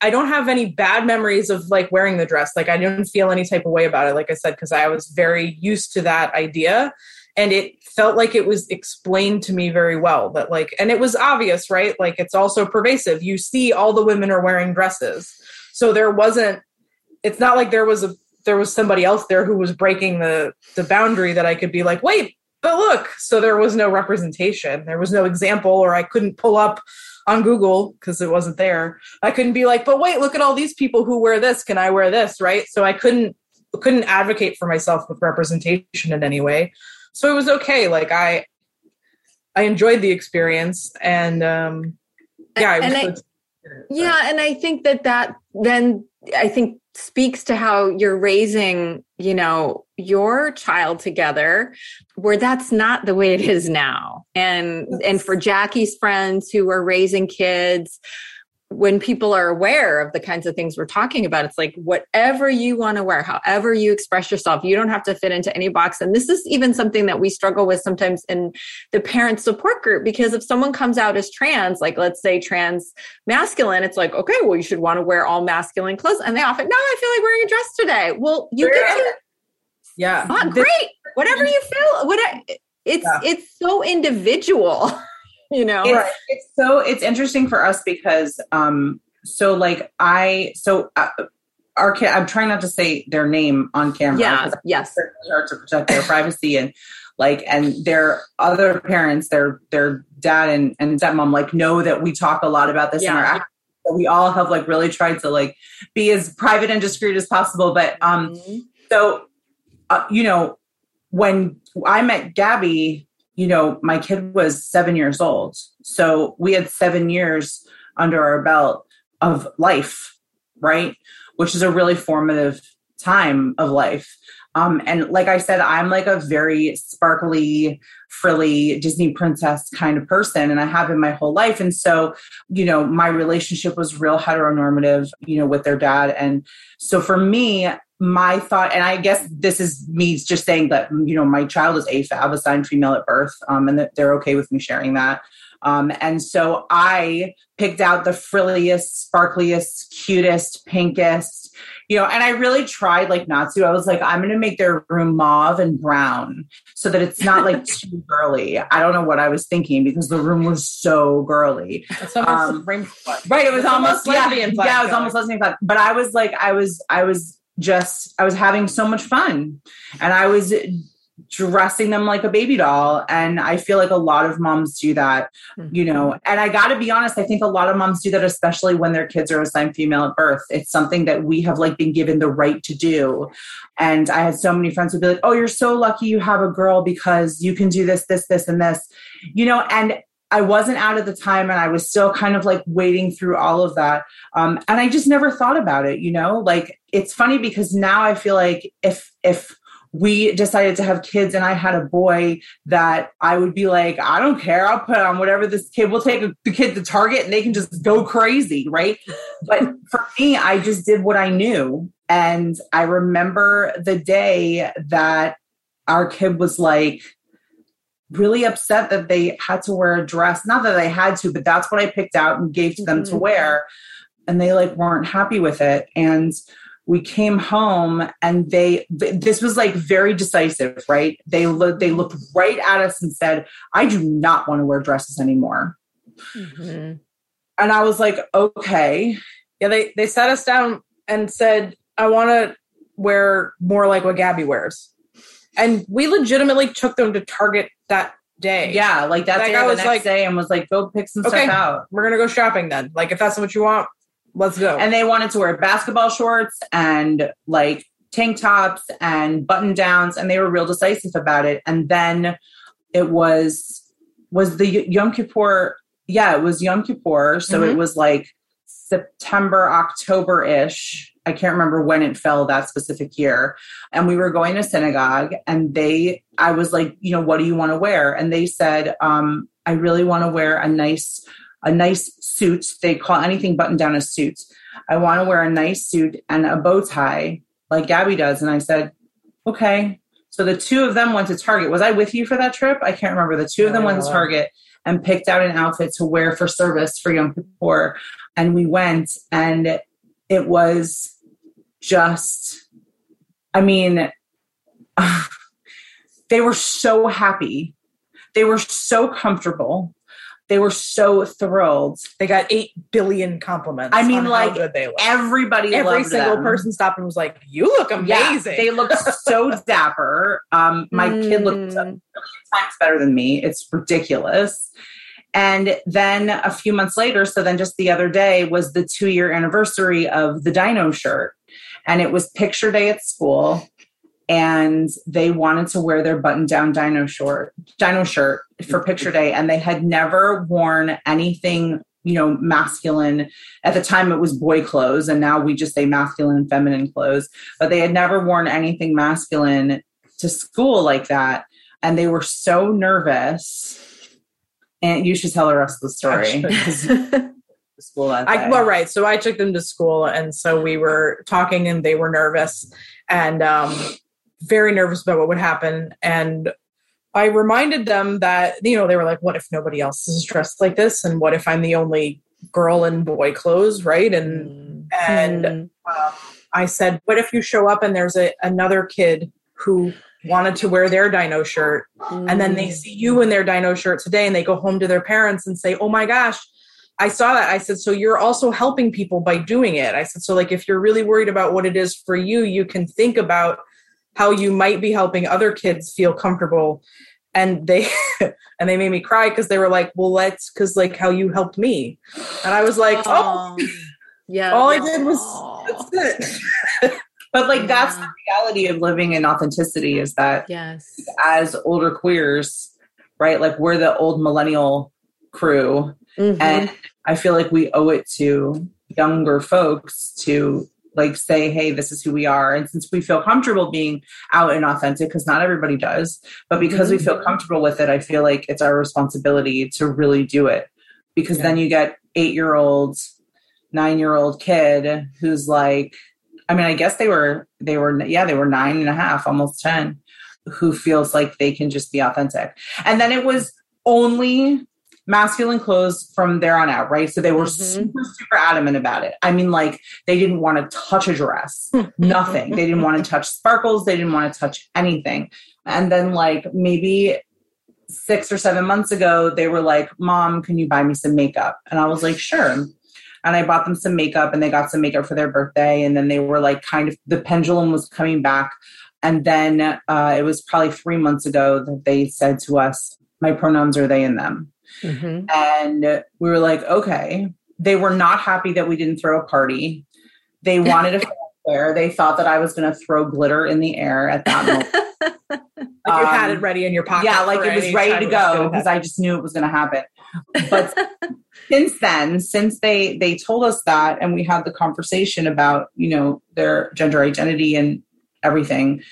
I don't have any bad memories of like wearing the dress. Like I didn't feel any type of way about it, like I said, because I was very used to that idea. And it felt like it was explained to me very well that, like, and it was obvious, right? Like, it's also pervasive. You see, all the women are wearing dresses. So there wasn't, it's not like there was a, there was somebody else there who was breaking the the boundary that I could be like, wait, but look. So there was no representation. There was no example, or I couldn't pull up on Google because it wasn't there. I couldn't be like, but wait, look at all these people who wear this. Can I wear this? Right. So I couldn't couldn't advocate for myself with representation in any way. So it was okay. Like I I enjoyed the experience and um yeah, I was And I- so- Yeah, and I think that that then I think speaks to how you're raising, you know, your child together where that's not the way it is now. And and for Jackie's friends who are raising kids when people are aware of the kinds of things we're talking about, it's like whatever you want to wear, however you express yourself, you don't have to fit into any box. And this is even something that we struggle with sometimes in the parent support group because if someone comes out as trans, like let's say trans masculine, it's like, okay, well, you should want to wear all masculine clothes. And they often, no, I feel like wearing a dress today. Well, you get to yeah. fun, great, whatever you feel. What it's Yeah. it's so individual, you know. it's, it's so it's interesting for us because um so like i so uh, our kid i'm trying not to say their name on camera Yeah. Yes. to protect their privacy and like and their other parents their their dad and and stepmom like know that we talk a lot about this in our act so we all have like really tried to like be as private and discreet as possible but um Mhm. so uh, you know when i met gabby you know my kid was seven years old. So we had seven years under our belt of life right? Which is a really formative time of life. Um, and like i said i'm like a very sparkly frilly disney princess kind of person and i have been my whole life. And so you know my relationship was real heteronormative you know with their dad. And so for me my thought, and I guess this is me just saying that you know my child is AFAB, assigned female at birth, um, and that they're okay with me sharing that. Um, and so I picked out the frilliest, sparkliest, cutest, pinkest, you know, and I really tried like not to. I was like, I'm going to make their room mauve and brown so that it's not like too girly. I don't know what I was thinking because the room was so girly. It's almost Um. Right. It was It's almost, almost yeah, lesbian flag Yeah, it was almost lesbian. But I was like, I was, I was just, I was having so much fun, and I was dressing them like a baby doll. And I feel like a lot of moms do that, mm-hmm. you know. And I got to be honest, I think a lot of moms do that, especially when their kids are assigned female at birth. It's something that we have like been given the right to do. And I had so many friends who'd be like, "Oh, you're so lucky you have a girl because you can do this, this, this, and this," you know. And I wasn't out at the time and I was still kind of like wading through all of that. Um, and I just never thought about it, you know, like it's funny because now I feel like if, if, we decided to have kids and I had a boy that I would be like, I don't care. I'll put on whatever this kid will take the kid to Target and they can just go crazy. Right. but for me, I just did what I knew. And I remember the day that our kid was like really upset that they had to wear a dress. Not that they had to, but that's what I picked out and gave to them mm-hmm. to wear. And they like weren't happy with it. And we came home and they this was like very decisive right they looked they looked right at us and said i do not want to wear dresses anymore mm-hmm. and i was like okay yeah they they sat us down and said i want to wear more like what gabby wears and we legitimately took them to target that day yeah like that like day I was the next like, day and was like go pick some okay, stuff out we're gonna go shopping then like if that's what you want Let's go. And they wanted to wear basketball shorts and like tank tops and button downs, and they were real decisive about it. And then it was was the Yom Kippur. Yeah, it was Yom Kippur, so mm-hmm. it was like September, October ish. I can't remember when it fell that specific year. And we were going to synagogue, and they, I was like, you know, what do you want to wear? And they said, um, I really want to wear a nice a nice suit. They call anything buttoned down a suit. I want to wear a nice suit and a bow tie like Gabby does. And I said, okay. So the two of them went to Target. Was I with you for that trip? I can't remember. The two of them went to Target and picked out an outfit to wear for service for Yom Kippur. And we went and it was just, I mean, they were so happy. They were so comfortable they were so thrilled. They got eight billion compliments. I mean, like everybody, every single them. person stopped and was like, "You look amazing." Yeah, they looked so dapper. Um, my mm. kid looked a million times better than me. It's ridiculous. And then a few months later, so then just the other day was the two year anniversary of the Dino shirt, and it was picture day at school and they wanted to wear their button down dino short dino shirt for mm-hmm. picture day and they had never worn anything you know masculine. At the time it was boy clothes and now we just say masculine and feminine clothes but they had never worn anything masculine to school like that and they were so nervous. And you should tell the rest of the story school that I, well right so i took them to school and so we were talking and they were nervous and um very nervous about what would happen. And I reminded them that, you know, they were like, what if nobody else is dressed like this? And what if I'm the only girl in boy clothes, right? And, mm. and um, I said, what if you show up and there's a, another kid who wanted to wear their dino shirt mm. and then they mm. see you in their dino shirt today and they go home to their parents and say, oh my gosh, I saw that. I said, so you're also helping people by doing it. I said, so like if you're really worried about what it is for you, you can think about how you might be helping other kids feel comfortable. And they and they made me cry because they were like well let's because like how you helped me. And i was like oh, oh. Yeah. All i did was that's it. But like yeah. that's the reality of living in authenticity is that yes. as older queers right like we're the old millennial crew mm-hmm. and i feel like we owe it to younger folks to like say, hey, this is who we are. And since we feel comfortable being out and authentic, because not everybody does, but because mm-hmm. we feel comfortable with it, I feel like it's our responsibility to really do it. Because yeah. then you get eight year old, nine year old kid who's like, I mean, I guess they were, they were, yeah, they were nine and a half, almost 10, who feels like they can just be authentic. And then it was only masculine clothes from there on out, right? So they were mm-hmm. super, super adamant about it. I mean, like they didn't want to touch a dress, nothing. They didn't want to touch sparkles. They didn't want to touch anything. And then, like, maybe six or seven months ago, they were like, Mom, can you buy me some makeup? And I was like, Sure. And I bought them some makeup and they got some makeup for their birthday. And then they were like, kind of, the pendulum was coming back. And then uh, it was probably three months ago that they said to us, My pronouns are they and them. Mm-hmm. And we were like, okay. They were not happy that we didn't throw a party. They wanted a fair. They thought that I was going to throw glitter in the air at that moment. like you um, had it um, ready in your pocket. Yeah, like it was ready to go because I just knew it was going to happen. But since then, since they they told us that, and we had the conversation about you know their gender identity and everything,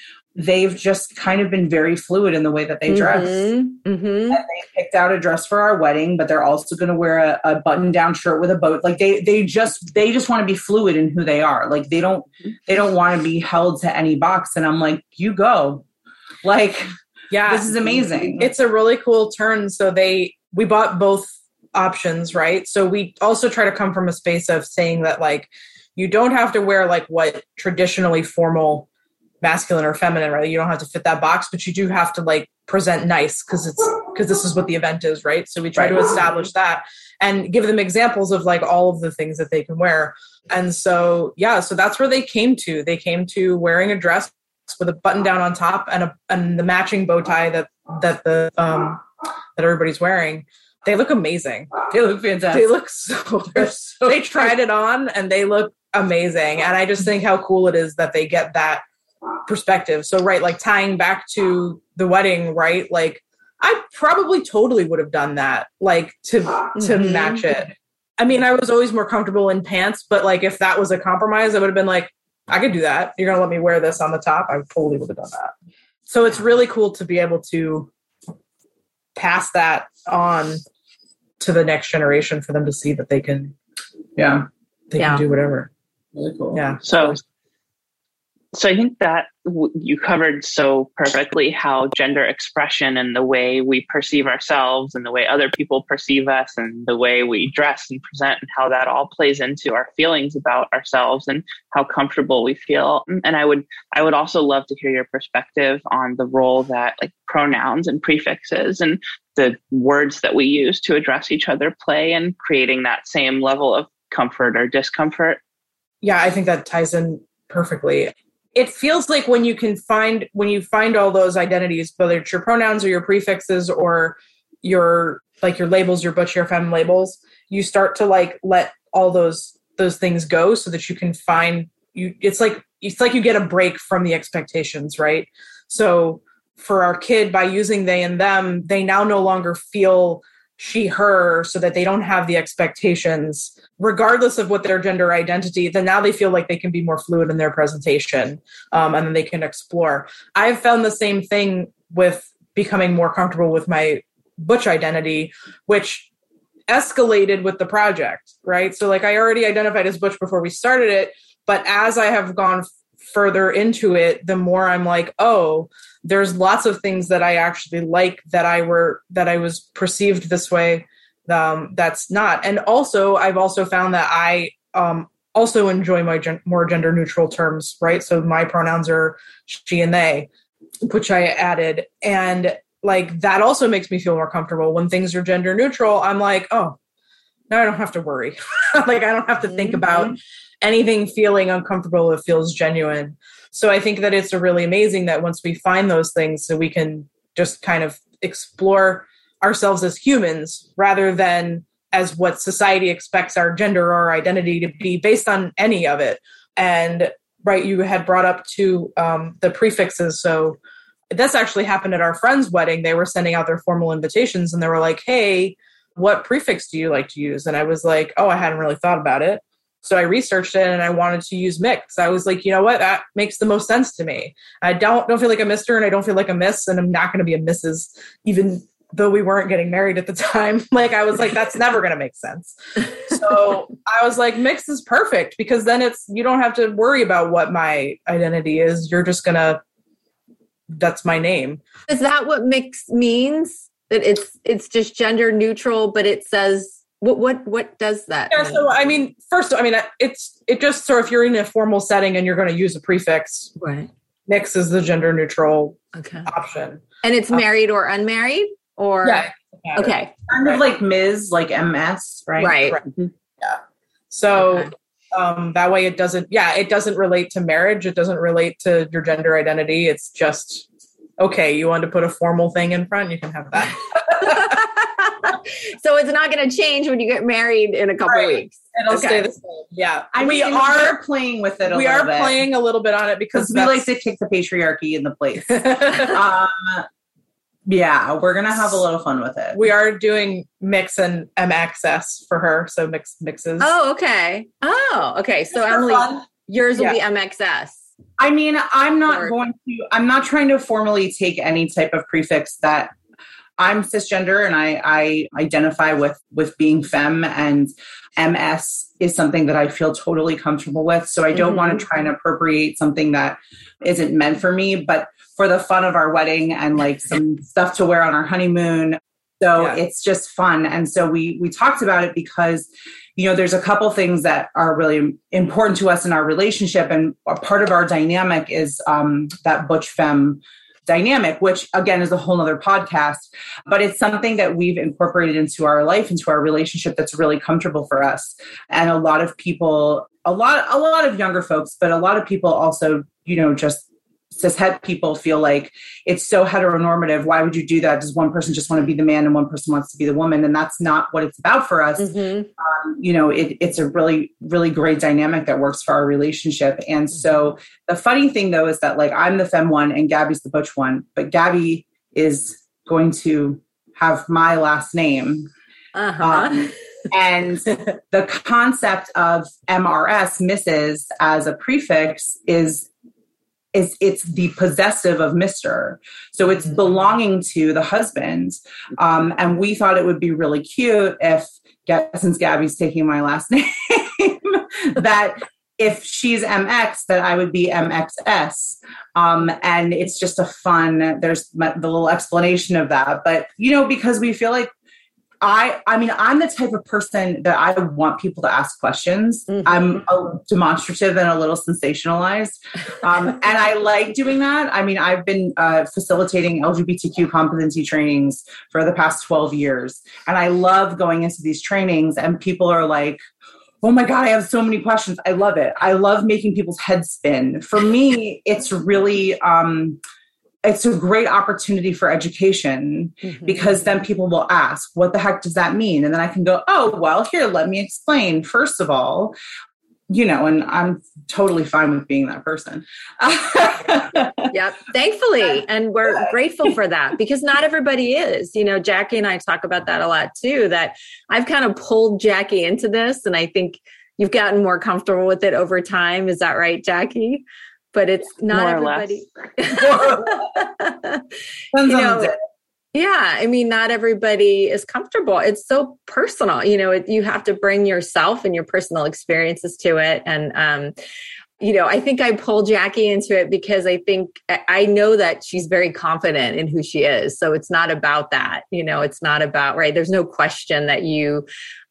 they've just kind of been very fluid in the way that they dress. Mm-hmm. Mm-hmm. And they picked out a dress for our wedding, but they're also going to wear a, a button-down shirt with a bow. Like they, they just, they just want to be fluid in who they are. Like they don't, they don't want to be held to any box. And I'm like, you go. Like, Yeah. this is amazing. it's a really cool turn. So they we bought both options, right? So we also try to come from a space of saying that like you don't have to wear like what traditionally formal masculine or feminine, right? You don't have to fit that box, but you do have to like present nice because it's because this is what the event is, right? So we try to establish that and give them examples of like all of the things that they can wear. And so yeah, so that's where they came to. They came to wearing a dress with a button down on top and a and the matching bow tie that that the um that everybody's wearing. They look amazing. they look fantastic. They look so so they tried it on and they look amazing. And I just think how cool it is that they get that perspective. So right, like tying back to the wedding, right? Like I probably totally would have done that, like to to Mhm. match it. I mean, I was always more comfortable in pants, but like if that was a compromise, I would have been like, I could do that. You're gonna let me wear this on the top. I totally would have done that. So it's really cool to be able to pass that on to the next generation for them to see that they can yeah. they Yeah. can do whatever. Really cool. Yeah. So, so I think that w- you covered so perfectly how gender expression and the way we perceive ourselves and the way other people perceive us and the way we dress and present and how that all plays into our feelings about ourselves and how comfortable we feel. Mm, and I would, I would also love to hear your perspective on the role that like pronouns and prefixes and the words that we use to address each other play in creating that same level of comfort or discomfort. Yeah, I think that ties in perfectly. It feels like when you can find when you find all those identities, whether it's your pronouns or your prefixes or your like your labels, your butch, your femme labels, you start to like let all those those things go so that you can find you it's like it's like you get a break from the expectations, right? So for our kid by using they and them, they now no longer feel she her so that they don't have the expectations regardless of what their gender identity then now they feel like they can be more fluid in their presentation um, and then they can explore. I've found the same thing with becoming more comfortable with my butch identity which escalated with the project right? So like i already identified as butch before we started it but as i have gone further into it the more i'm like oh there's lots of things that I actually like that I were that I was perceived this way. Um, that's not, and also I've also found that I um, also enjoy my gen- more gender neutral terms, right? So my pronouns are she and they, which I added, and like that also makes me feel more comfortable when things are gender neutral. I'm like, oh, now I don't have to worry. like I don't have to think about anything feeling uncomfortable. It feels genuine. So I think that it's really amazing that once we find those things, so we can just kind of explore ourselves as humans rather than as what society expects our gender or our identity to be based on any of it. And right, you had brought up to um, the prefixes. So this actually happened at our friend's wedding. They were sending out their formal invitations and they were like, hey, what prefix do you like to use? And I was like, oh, I hadn't really thought about it. So I researched it and I wanted to use mix. I was like, you know what? That makes the most sense to me. I don't don't feel like a Mister and I don't feel like a Miss, and I'm not going to be a Mrs. Even though we weren't getting married at the time. Like I was like, that's never going to make sense. So I was like, mix is perfect because then it's you don't have to worry about what my identity is. You're just gonna. That's my name. Is that what mix means? That it's it's just gender neutral, but it says what what what does that? Yeah, mean? so I mean, first, I mean, it's it just so if you're in a formal setting and you're going to use a prefix, right. mix is the gender neutral Okay. option. And it's married or unmarried or Yeah. okay. Kind of like Ms., like MS, right? Right. Right. So Okay. um, that way, it doesn't. Yeah, it doesn't relate to marriage. It doesn't relate to your gender identity. It's just okay. You want to put a formal thing in front, you can have that. so it's not going to change when you get married in a couple Right. weeks. It'll Okay. stay the same. Yeah, I we mean, are. we're playing with it a We are bit. playing a little bit on it because because we like to kick the patriarchy in the place. um, yeah, we're gonna have a little fun with it. we are doing mix and MXS for her, so mix mixes. Oh, okay. Oh, okay. So Just Emily, fun. yours will Yeah. be MXS. I mean, I'm not or, going to, I'm not trying to formally take any type of prefix that I'm cisgender and I, I identify with, with being femme and MS is something that I feel totally comfortable with. So I don't mm-hmm. want to try and appropriate something that isn't meant for me, but for the fun of our wedding and like some stuff to wear on our honeymoon. So yeah. it's just fun. And so we we talked about it because you know there's a couple things that are really important to us in our relationship and part of our dynamic is um, that butch femme dynamic, which again is a whole other podcast, but it's something that we've incorporated into our life, into our relationship that's really comfortable for us. And a lot of people, a lot, a lot of younger folks, but a lot of people also, you know, just cishet people feel like it's so heteronormative. Why would you do that? Does one person just want to be the man and one person wants to be the woman? And that's not what it's about for us. Mm-hmm. Um, you know, it, it's a really, really great dynamic that works for our relationship. And so mm-hmm. the funny thing though is that like I'm the fem one and Gabby's the butch one, but Gabby is going to have my last name. Uh-huh. Um, and the concept of MRS, Mrs., as a prefix is is it's the possessive of Mr. So it's mm-hmm. belonging to the husband. Um, and we thought it would be really cute if, since Gabby's taking my last name, that if she's MX, that I would be MXS. Um, and it's just a fun, there's the little explanation of that. But, you know, because we feel like I I mean I'm the type of person that I want people to ask questions. Mm-hmm. I'm a demonstrative and a little sensationalized, um, and I like doing that. I mean I've been uh, facilitating LGBTQ competency trainings for the past 12 years, and I love going into these trainings and people are like. Oh my God, I have so many questions. I love it. I love making people's heads spin. For me, it's really um, it's a great opportunity for education mm-hmm. because then people will ask, what the heck does that mean? And then I can go, oh, well, here, let me explain. First of all, you know, and I'm totally fine with being that person. yep, thankfully. And we're grateful for that because not everybody is. You know, Jackie and I talk about that a lot too, that I've kind of pulled Jackie into this. And I think you've gotten more comfortable with it over time. Is that right, Jackie? But it's not More everybody. you know, yeah, I mean, not everybody is comfortable. It's so personal. You know, it, you have to bring yourself and your personal experiences to it. And, um, you know, I think I pulled Jackie into it because I think I know that she's very confident in who she is. So it's not about that. You know, it's not about, right? There's no question that you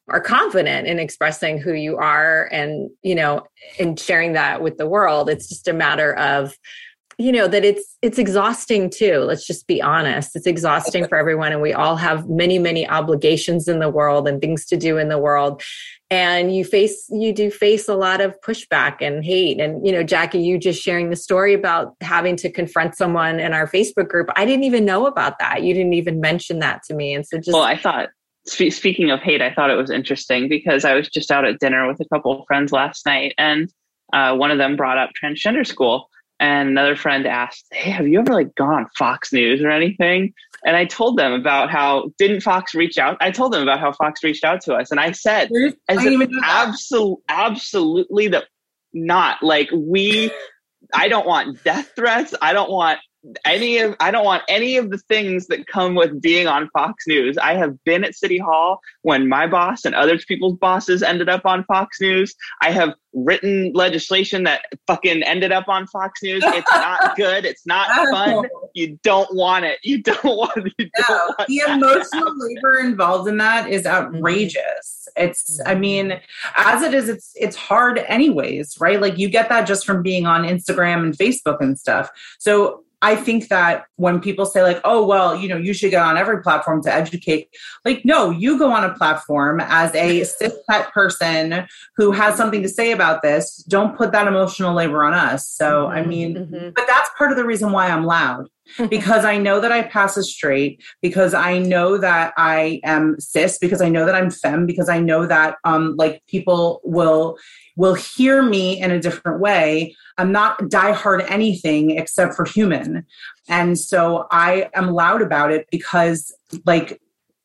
are confident in expressing who you are and you know and sharing that with the world. It's just a matter of you know that it's it's exhausting too. Let's just be honest. It's exhausting for everyone and we all have many many obligations in the world and things to do in the world. And you face you do face a lot of pushback and hate. And you know jackie you just sharing the story about having to confront someone in our facebook group i didn't even know about that. You didn't even mention that to me. And so just well i thought sp- speaking of hate, I thought it was interesting because I was just out at dinner with a couple of friends last night, and uh, one of them brought up transgender school, and another friend asked, "Hey, have you ever like gone on Fox News or anything?" And I told them about how didn't Fox reach out? I told them about how Fox reached out to us, and I said, "As absolutely, absolutely that not like we." I don't want death threats. I don't want any of I don't want any of the things that come with being on Fox News. I have been at City Hall when my boss and other people's bosses ended up on Fox News. I have written legislation that fucking ended up on Fox News. It's not good. It's not fun. You don't want it. You don't want it. You don't no, want the emotional labor involved in that is outrageous. It's I mm-hmm. mean, as it is, it's it's hard anyways, right? Like you get that just from being on Instagram and Facebook and stuff. So I think that when people say like, "Oh, well, you know, you should get on every platform to educate," like, no, you go on a platform as a cis het person who has something to say about this. Don't put that emotional labor on us. So, mm-hmm, I mean, mm-hmm. but that's part of the reason why I'm loud because I know that I pass as straight, because I know that I am cis, because I know that I'm femme, because I know that um like people will will hear me in a different way. I'm not diehard anything except for human. And so I am loud about it because like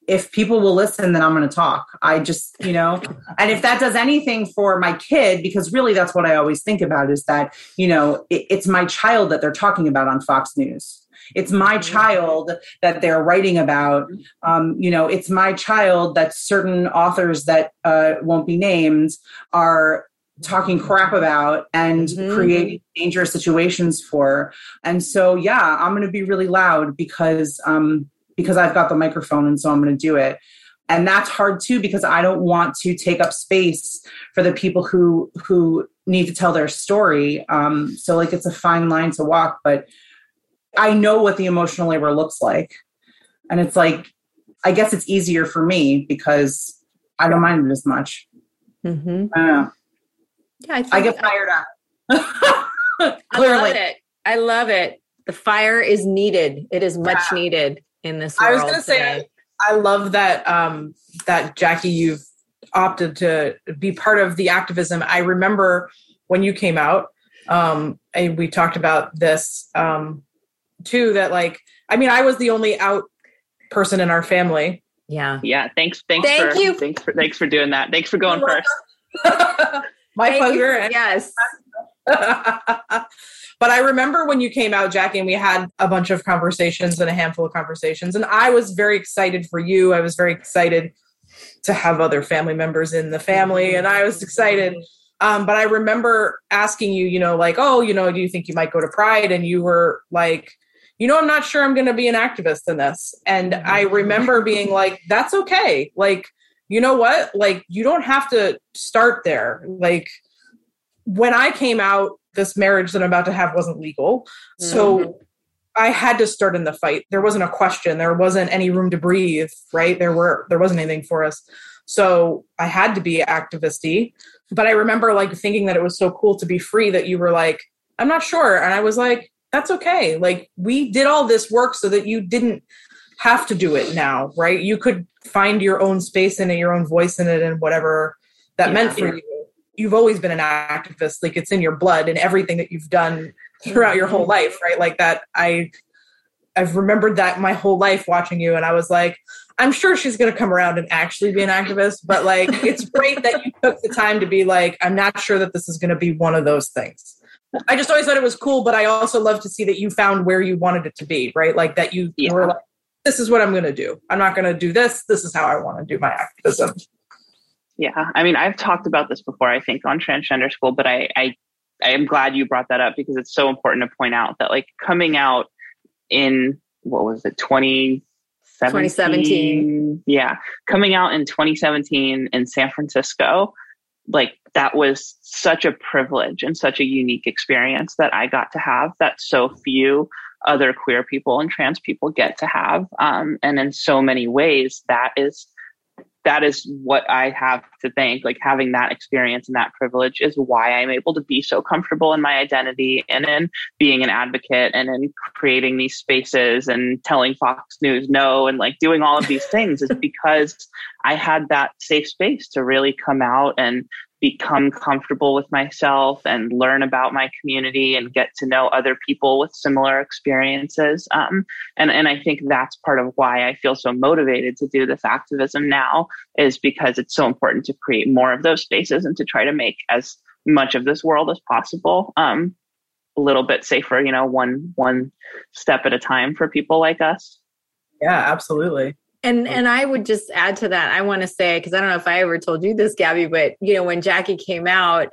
if people will listen, then I'm going to talk. I just, you know, and if that does anything for my kid, because really that's what I always think about is that, you know, it, it's my child that they're talking about on Fox News. It's my mm-hmm. child that they're writing about. Um, you know, it's my child that certain authors that uh, won't be named are talking crap about and mm-hmm. creating dangerous situations for. And so, yeah, I'm going to be really loud because um, because I've got the microphone and so I'm going to do it. And that's hard too because I don't want to take up space for the people who who need to tell their story. Um, so like it's a fine line to walk, but I know what the emotional labor looks like, and it's like I guess it's easier for me because I don't mind it as much. Mm-hmm. I Yeah, I, I get fired up. Clearly, I love it. I love it. The fire is needed. It is much yeah. needed in this I was going to say I love that um that Jackie you've opted to be part of the activism. I remember when you came out um and we talked about this um too that like I mean I was the only out person in our family. Yeah. Yeah, thanks thanks Thank for you. thanks for thanks for doing that. Thanks for going first. My Thank pleasure. You. Yes. But I remember when you came out, Jackie, and we had a bunch of conversations and a handful of conversations. And I was very excited for you. I was very excited to have other family members in the family. And I was excited. Um, but I remember asking you, you know, like, oh, you know, do you think you might go to Pride? And you were like, you know, I'm not sure I'm going to be an activist in this. And I remember being like, that's okay. Like, you know what? Like, you don't have to start there. Like, when I came out, this marriage that I'm about to have wasn't legal. Mm-hmm. So I had to start in the fight. There wasn't a question. There wasn't any room to breathe, right? There were there wasn't anything for us. So I had to be activisty. But I remember like thinking that it was so cool to be free that you were like, I'm not sure. And I was like, that's okay. Like we did all this work so that you didn't have to do it now, right? You could find your own space in it, your own voice in it, and whatever that yeah, meant for yeah. you you've always been an activist like it's in your blood and everything that you've done throughout your whole mm-hmm. life right like that i i've remembered that my whole life watching you and i was like i'm sure she's going to come around and actually be an activist but like it's great that you took the time to be like i'm not sure that this is going to be one of those things i just always thought it was cool but i also love to see that you found where you wanted it to be right like that you, yeah. were like this is what i'm going to do i'm not going to do this this is how i want to do my activism yeah, I mean, I've talked about this before, I think, on transgender school, but I, I, I am glad you brought that up because it's so important to point out that, like, coming out in what was it, 2017? 2017. Yeah, coming out in 2017 in San Francisco, like, that was such a privilege and such a unique experience that I got to have that so few other queer people and trans people get to have. Um, and in so many ways, that is that is what I have to thank. Like having that experience and that privilege is why I'm able to be so comfortable in my identity and in being an advocate and in creating these spaces and telling Fox News no and like doing all of these things is because I had that safe space to really come out and become comfortable with myself and learn about my community and get to know other people with similar experiences. Um, and, and I think that's part of why I feel so motivated to do this activism now is because it's so important to create more of those spaces and to try to make as much of this world as possible um, a little bit safer, you know, one one step at a time for people like us. Yeah, absolutely. And and I would just add to that. I want to say because I don't know if I ever told you this, Gabby, but you know when Jackie came out,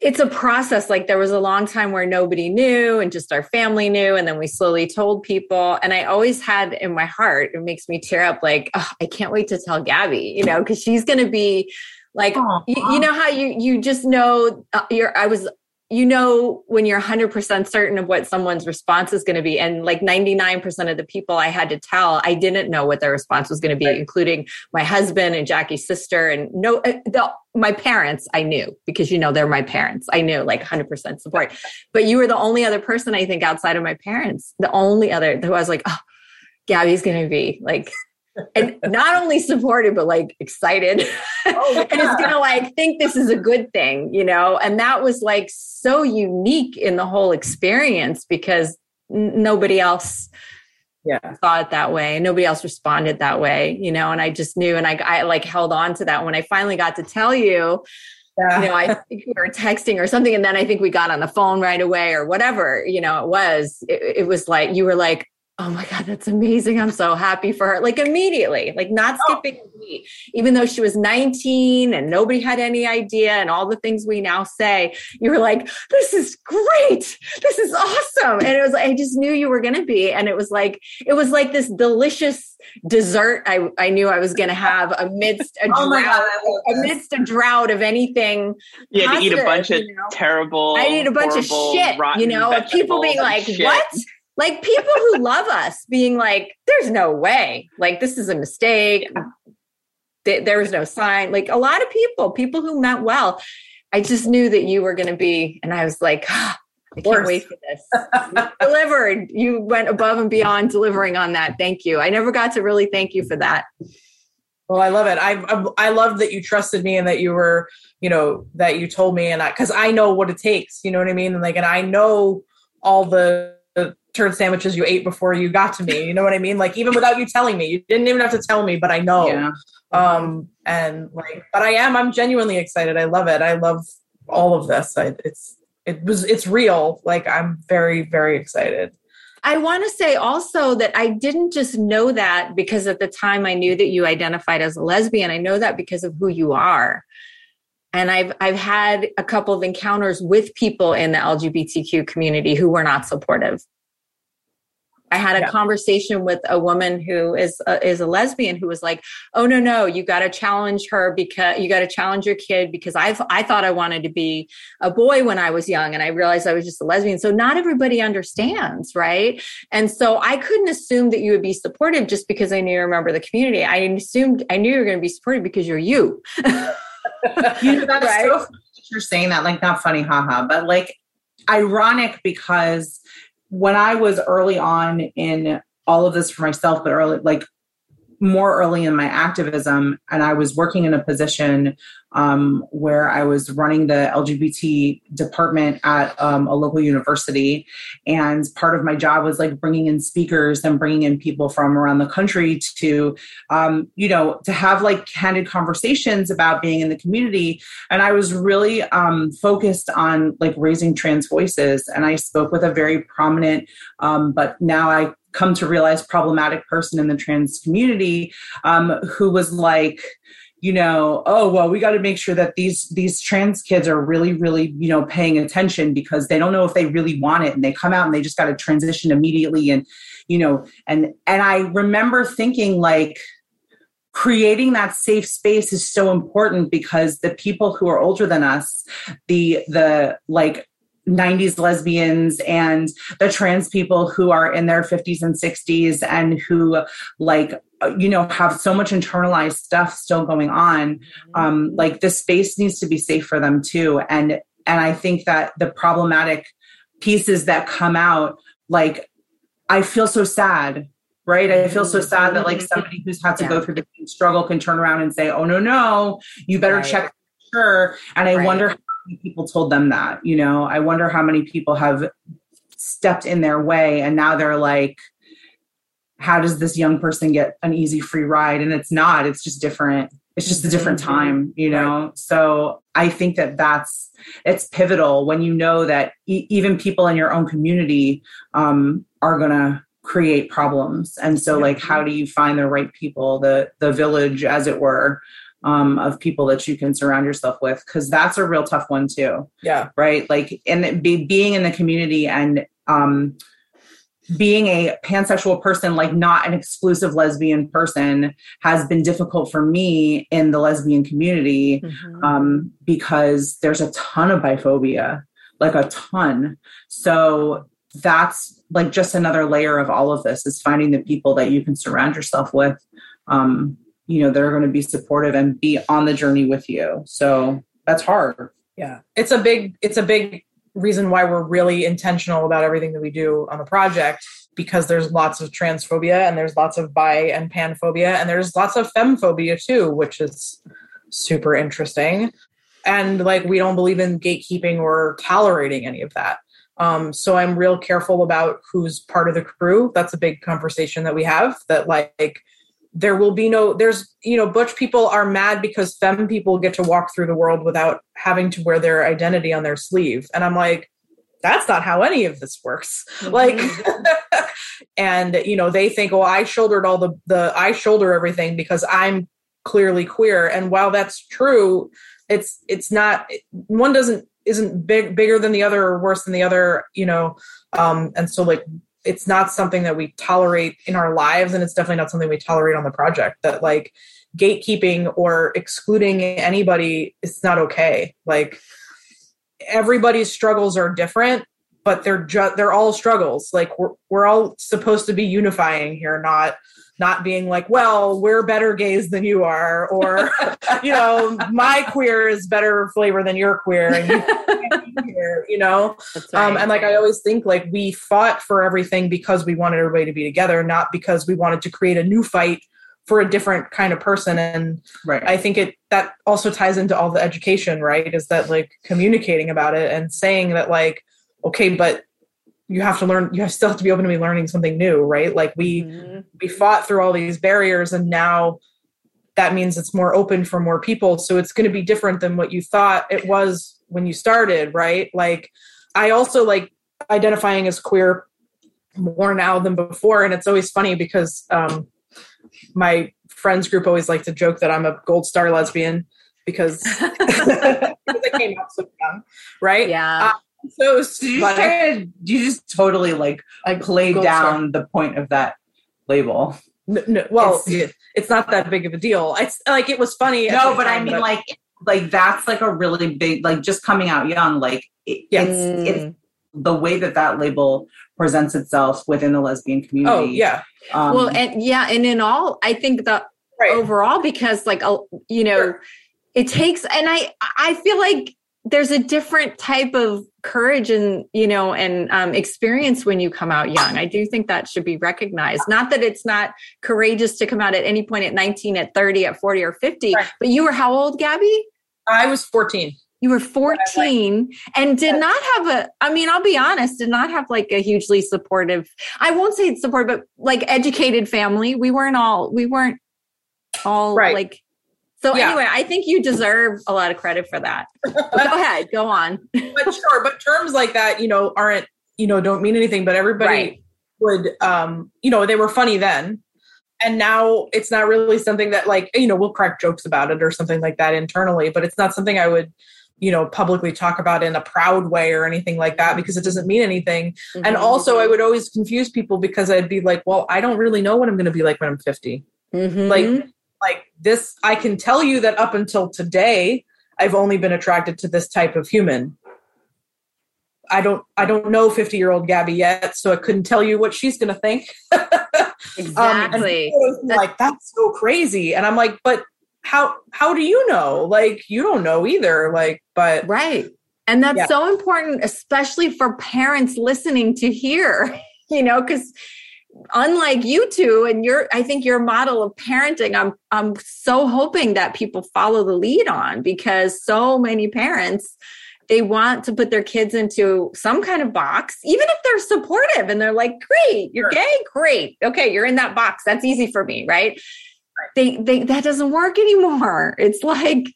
it's a process. Like there was a long time where nobody knew, and just our family knew, and then we slowly told people. And I always had in my heart, it makes me tear up. Like oh, I can't wait to tell Gabby, you know, because she's going to be like you, you, know how you you just know uh, you're i was you know when you're 100% certain of what someone's response is going to be. And like 99% of the people i had to tell i didn't know what their response was going to be right. including my husband and jackie's sister and no uh, the, my parents i knew because you know they're my parents. I knew like 100% support. But you were the only other person i think outside of my parents. The only other who i was like oh gabby's going to be like and not only supported but like excited oh, and it's gonna like think this is a good thing you know and that was like so unique in the whole experience because n- nobody else yeah. saw it that way and nobody else responded that way, you know, and I just knew and I, I like held on to that when I finally got to tell you, yeah. you know, I think we were texting or something. And then I think we got on the phone right away or whatever, you know, it was, it, it was like, you were like, oh my god that's amazing. I'm so happy for her. Like immediately like not oh. skipping a beat. Even though she was 19 and nobody had any idea and all the things we now say you were like this is great. This is awesome. And it was i just knew you were going to be. And it was like it was like this delicious dessert i, I knew i was going to have amidst a oh drought god, amidst a drought of anything you had to eat a bunch of know? terrible i ate a bunch of shit you know? Of people being like shit. what like people who love us being like there's no way. Like this is a mistake. There was no sign. Like a lot of people people who meant well. I just knew that you were going to be and i was like oh, i can't wait for this. Delivered. You went above and beyond delivering on that. Thank you. I never got to really thank you for that. Well i love it. I i love that you trusted me and that you were you know that you told me and i because i know what it takes you know what i mean? And like and i know all the turd sandwiches you ate before you got to me. You know what I mean? Like even without you telling me, you didn't even have to tell me, but I know. Yeah. Um, and like, but I am, I'm genuinely excited. I love it. I love all of this. I, it's, it was, it's real. Like I'm very, very excited. I want to say also that I didn't just know that because at the time I knew that you identified as a lesbian. I know that because of who you are and I've I've had a couple of encounters with people in the LGBTQ community who were not supportive. I had a yeah. conversation with a woman who is a, is a lesbian who was like, "Oh no, no, you got to challenge her because you got to challenge your kid because I I thought I wanted to be a boy when I was young and I realized I was just a lesbian." So not everybody understands, right? And so I couldn't assume that you would be supportive just because I knew you remember the community. I assumed I knew you were going to be supportive because you're you. you know, that's right? so you're saying that, like not funny, haha, but like ironic because when I was early on in all of this for myself, but early, like more early in my activism, and I was working in a position um, where I was running the LGBT department at um, a local university. And part of my job was like bringing in speakers and bringing in people from around the country to, um, you know, to have like candid conversations about being in the community. And I was really um, focused on like raising trans voices. And I spoke with a very prominent, um, but now I come to realize problematic person in the trans community um, who was like, you know oh well we got to make sure that these these trans kids are really really you know paying attention because they don't know if they really want it and they come out and they just got to transition immediately and you know and and i remember thinking like creating that safe space is so important because the people who are older than us the the like 90s lesbians and the trans people who are in their 50s and 60s and who like you know have so much internalized stuff still going on mm-hmm. um like the space needs to be safe for them too and and i think that the problematic pieces that come out like i feel so sad right i feel so sad that like mm-hmm. somebody who's had to yeah. go through the struggle can turn around and say oh no no you better right. check sure and i right. wonder people told them that you know i wonder how many people have stepped in their way and now they're like how does this young person get an easy free ride and it's not it's just different it's just a different mm-hmm. time you know right. so i think that that's it's pivotal when you know that e- even people in your own community um, are gonna create problems and so yeah. like how do you find the right people the the village as it were um, of people that you can surround yourself with because that's a real tough one too yeah right like and be, being in the community and um, being a pansexual person, like not an exclusive lesbian person, has been difficult for me in the lesbian community mm-hmm. um, because there's a ton of biphobia, like a ton. So that's like just another layer of all of this is finding the people that you can surround yourself with, um, you know, that are going to be supportive and be on the journey with you. So that's hard. Yeah, it's a big, it's a big reason why we're really intentional about everything that we do on the project because there's lots of transphobia and there's lots of bi and panphobia and there's lots of femphobia too which is super interesting and like we don't believe in gatekeeping or tolerating any of that Um, so I'm real careful about who's part of the crew. That's a big conversation that we have. That like there will be no there's you know butch people are mad because femme people get to walk through the world without having to wear their identity on their sleeve. And i'm like that's not how any of this works. Mm-hmm. like and you know they think oh i shouldered all the the i shoulder everything because i'm clearly queer. And while that's true it's it's not one doesn't isn't big bigger than the other or worse than the other you know um and so like it's not something that we tolerate in our lives and it's definitely not something we tolerate on the project that like gatekeeping or excluding anybody is not okay. Like everybody's struggles are different but they're just they're all struggles. Like we're, we're all supposed to be unifying here not not being like well we're better gays than you are or you know my queer is better flavor than your queer and you, you know right. um, and like i always think like we fought for everything because we wanted everybody to be together not because we wanted to create a new fight for a different kind of person and right. i think it that also ties into all the education right is that like communicating about it and saying that like okay but you have to learn you still have to be open to be learning something new right? Like we mm-hmm. we fought through all these barriers and now that means it's more open for more people. So it's going to be different than what you thought it was when you started right? Like i also like identifying as queer more now than before. And it's always funny because um my friends group always like to joke that i'm a gold star lesbian because, because i came out so young right? Yeah. Uh, so you just, you just totally like I played down star. the point of that label. No, no, well, it's, it's, not that big of a deal. It's like it was funny. No, but time, I mean, but, like, like that's like a really big, like just coming out young. Like, it, it's mm. it's the way that that label presents itself within the lesbian community. Oh yeah. Um, well, and yeah, and in all, I think the right. overall, because like, you know, sure. it takes, and I I feel like there's a different type of courage and you know and um, experience when you come out young. I do think that should be recognized. Not that it's not courageous to come out at any point at 19 at 30 at 40 or 50 right. but you were how old gabby? I was 14 you were 14 and did not have a i mean i'll be honest did not have like a hugely supportive i won't say supportive but like educated family. We weren't all we weren't all right. like so yeah. anyway, I think you deserve a lot of credit for that. go ahead, go on. but sure, but terms like that, you know, aren't you know don't mean anything. But everybody right. would, um, you know, they were funny then, and now it's not really something that like you know we'll crack jokes about it or something like that internally. But it's not something I would you know publicly talk about in a proud way or anything like that because it doesn't mean anything mm-hmm. and also i would always confuse people because i'd be like well i don't really know what i'm going to be like when i'm 50 mm-hmm. like like this i can tell you that up until today i've only been attracted to this type of human. I don't i don't know 50 year old gabby yet so i couldn't tell you what she's going to think exactly. um, like that's so crazy. And i'm like but how how do you know? Like you don't know either like but right. And that's yeah. so important especially for parents listening to hear you know because unlike you two and your i think your model of parenting i'm i'm so hoping that people follow the lead on because so many parents they want to put their kids into some kind of box even if they're supportive and they're like great you're sure. gay? Great. Okay you're in that box. That's easy for me right? They, they that doesn't work anymore. It's like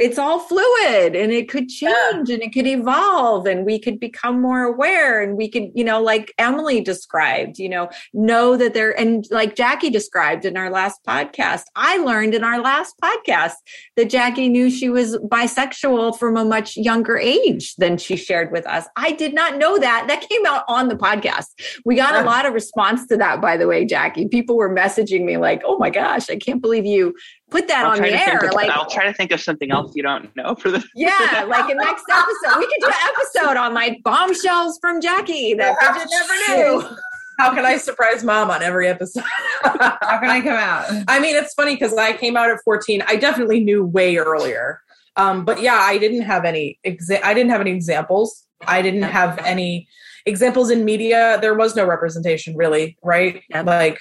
it's all fluid and it could change yeah. and it could evolve and we could become more aware and we could you know like emily described you know know that there and like jackie described in our last podcast i learned in our last podcast that jackie knew she was bisexual from a much younger age than she shared with us. I did not know that. That came out on the podcast. We got a lot of response to that by the way jackie. People were messaging me like oh my gosh i can't believe you put that I'll on the air. Of, like I'll try to think of something else you don't know for the Yeah, like a next episode. We could do an episode on like bombshells from Jackie that Bridget never knew. How can I surprise mom on every episode? How can I come out? I mean, it's funny because I came out at 14. I definitely knew way earlier. Um, but yeah, I didn't have any exa- I didn't have any examples. I didn't have any examples in media. There was no representation really, right? Yep. Like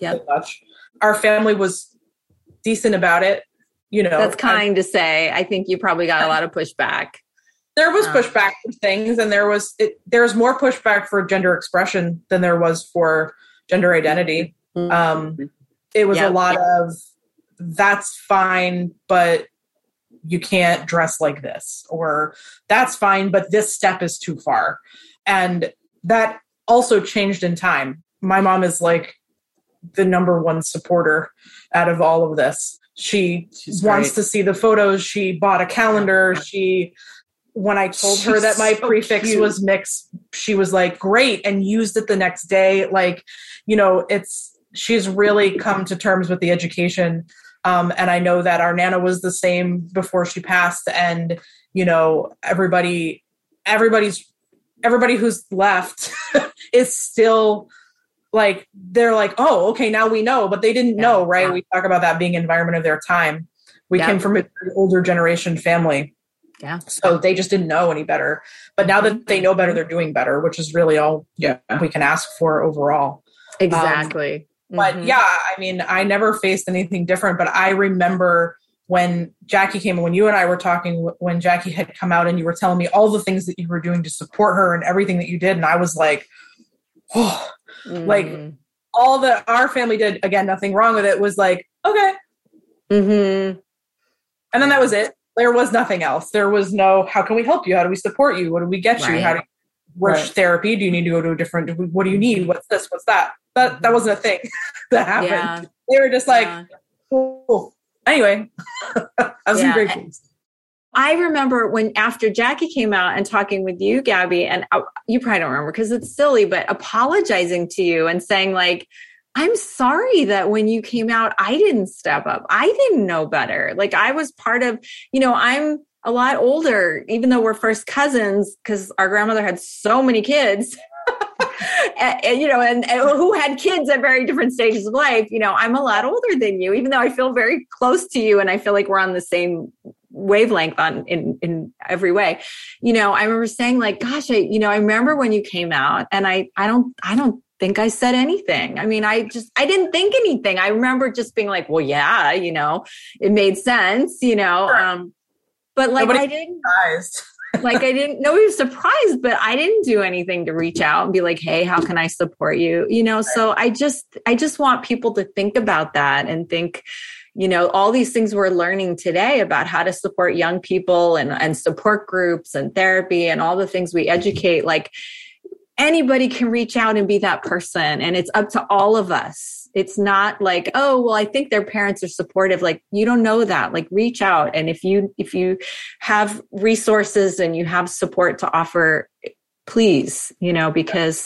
yeah. Our family was decent about it. You know, that's kind I, to say. I think you probably got a lot of pushback. there was pushback for things and there was it, there was more pushback for gender expression than there was for gender identity Mm-hmm. um it was Yep. a lot of that's fine but you can't dress like this or that's fine but this step is too far and that also changed in time my mom is like the number one supporter out of all of this. She She's wants great. to see the photos. She bought a calendar. She when i told her that my so prefix cute. was mixed she was like great and used it the next day. Like you know it's she's really come to terms with the education. Um, and i know that our nana was the same before she passed. And you know everybody everybody's everybody who's left is still like they're like oh okay now we know but they didn't Yeah, know right yeah. we talk about that being environment of their time we Yeah. came from an older generation family Yeah. so they just didn't know any better but now that they know better they're doing better which is really all Yeah. we can ask for overall Exactly. but Mhm. yeah, I mean, I never faced anything different. But I remember when Jackie came, when you and I were talking, when Jackie had come out and you were telling me all the things that you were doing to support her and everything that you did. And I was like, oh, like Mhm. all that our family did, again, nothing wrong with it, was like, okay. Mm-hmm. And then that was it. There was nothing else. There was no, how can we help you? How do we support you? What do we get you? How do you, which Right. therapy do you need to go to a different what do you need what's this what's that that that wasn't a thing that happened Yeah. they were just like Yeah. Cool. Anyway, I was Yeah. place. I remember when after Jackie came out and talking with you, Gabby, and uh, you probably don't remember because it's silly, but apologizing to you and saying like, "I'm sorry that when you came out, I didn't step up. I didn't know better. Like I was part of, you know, I'm a lot older, even though we're first cousins, because our grandmother had so many kids." and, and, you know, and, and who had kids at very different stages of life. You know, I'm a lot older than you, even though I feel very close to you, and I feel like we're on the same wavelength on in in every way. You know, I remember saying like, "Gosh, I you know, I remember when you came out, and I I don't I don't." think I said anything. I mean, I just I didn't think anything. I remember just being like, "Well, yeah, you know, it made sense, you know." Sure. Um but like Nobody- I didn't like I didn't know he was surprised, but I didn't do anything to reach out and be like, "Hey, how can I support you?" You know, so I just I just want people to think about that and think, you know, all these things we're learning today about how to support young people and and support groups and therapy and all the things we mm-hmm. educate like anybody can reach out and be that person and it's up to all of us. It's not like oh well i think their parents are supportive. Like you don't know that. Like reach out and if you if you have resources and you have support to offer please you know because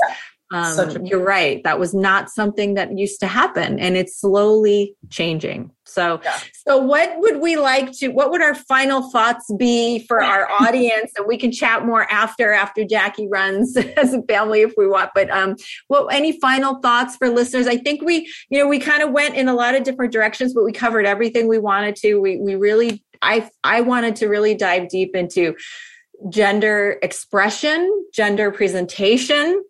um, a- you're right. That was not something that used to happen and it's slowly changing. So Yeah. so what would we like to what would our final thoughts be for our audience? And we can chat more after after jackie runs as a family if we want but um what any final thoughts for listeners? I think we you know we kind of went in a lot of different directions but we covered everything we wanted to. We we really i i wanted to really dive deep into gender expression gender presentation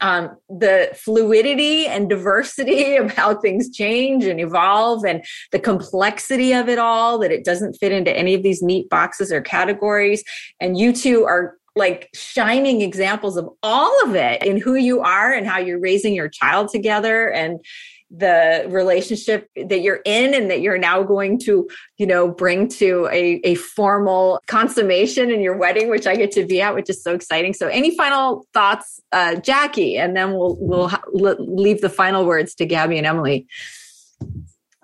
um, the fluidity and diversity of how things change and evolve and the complexity of it all that it doesn't fit into any of these neat boxes or categories. And you two are like shining examples of all of it in who you are and how you're raising your child together. And the relationship that you're in and that you're now going to you know bring to a, a formal consummation in your wedding which i get to be at which is so exciting so any final thoughts uh, jackie and then we'll we'll ha- leave the final words to gabby and emily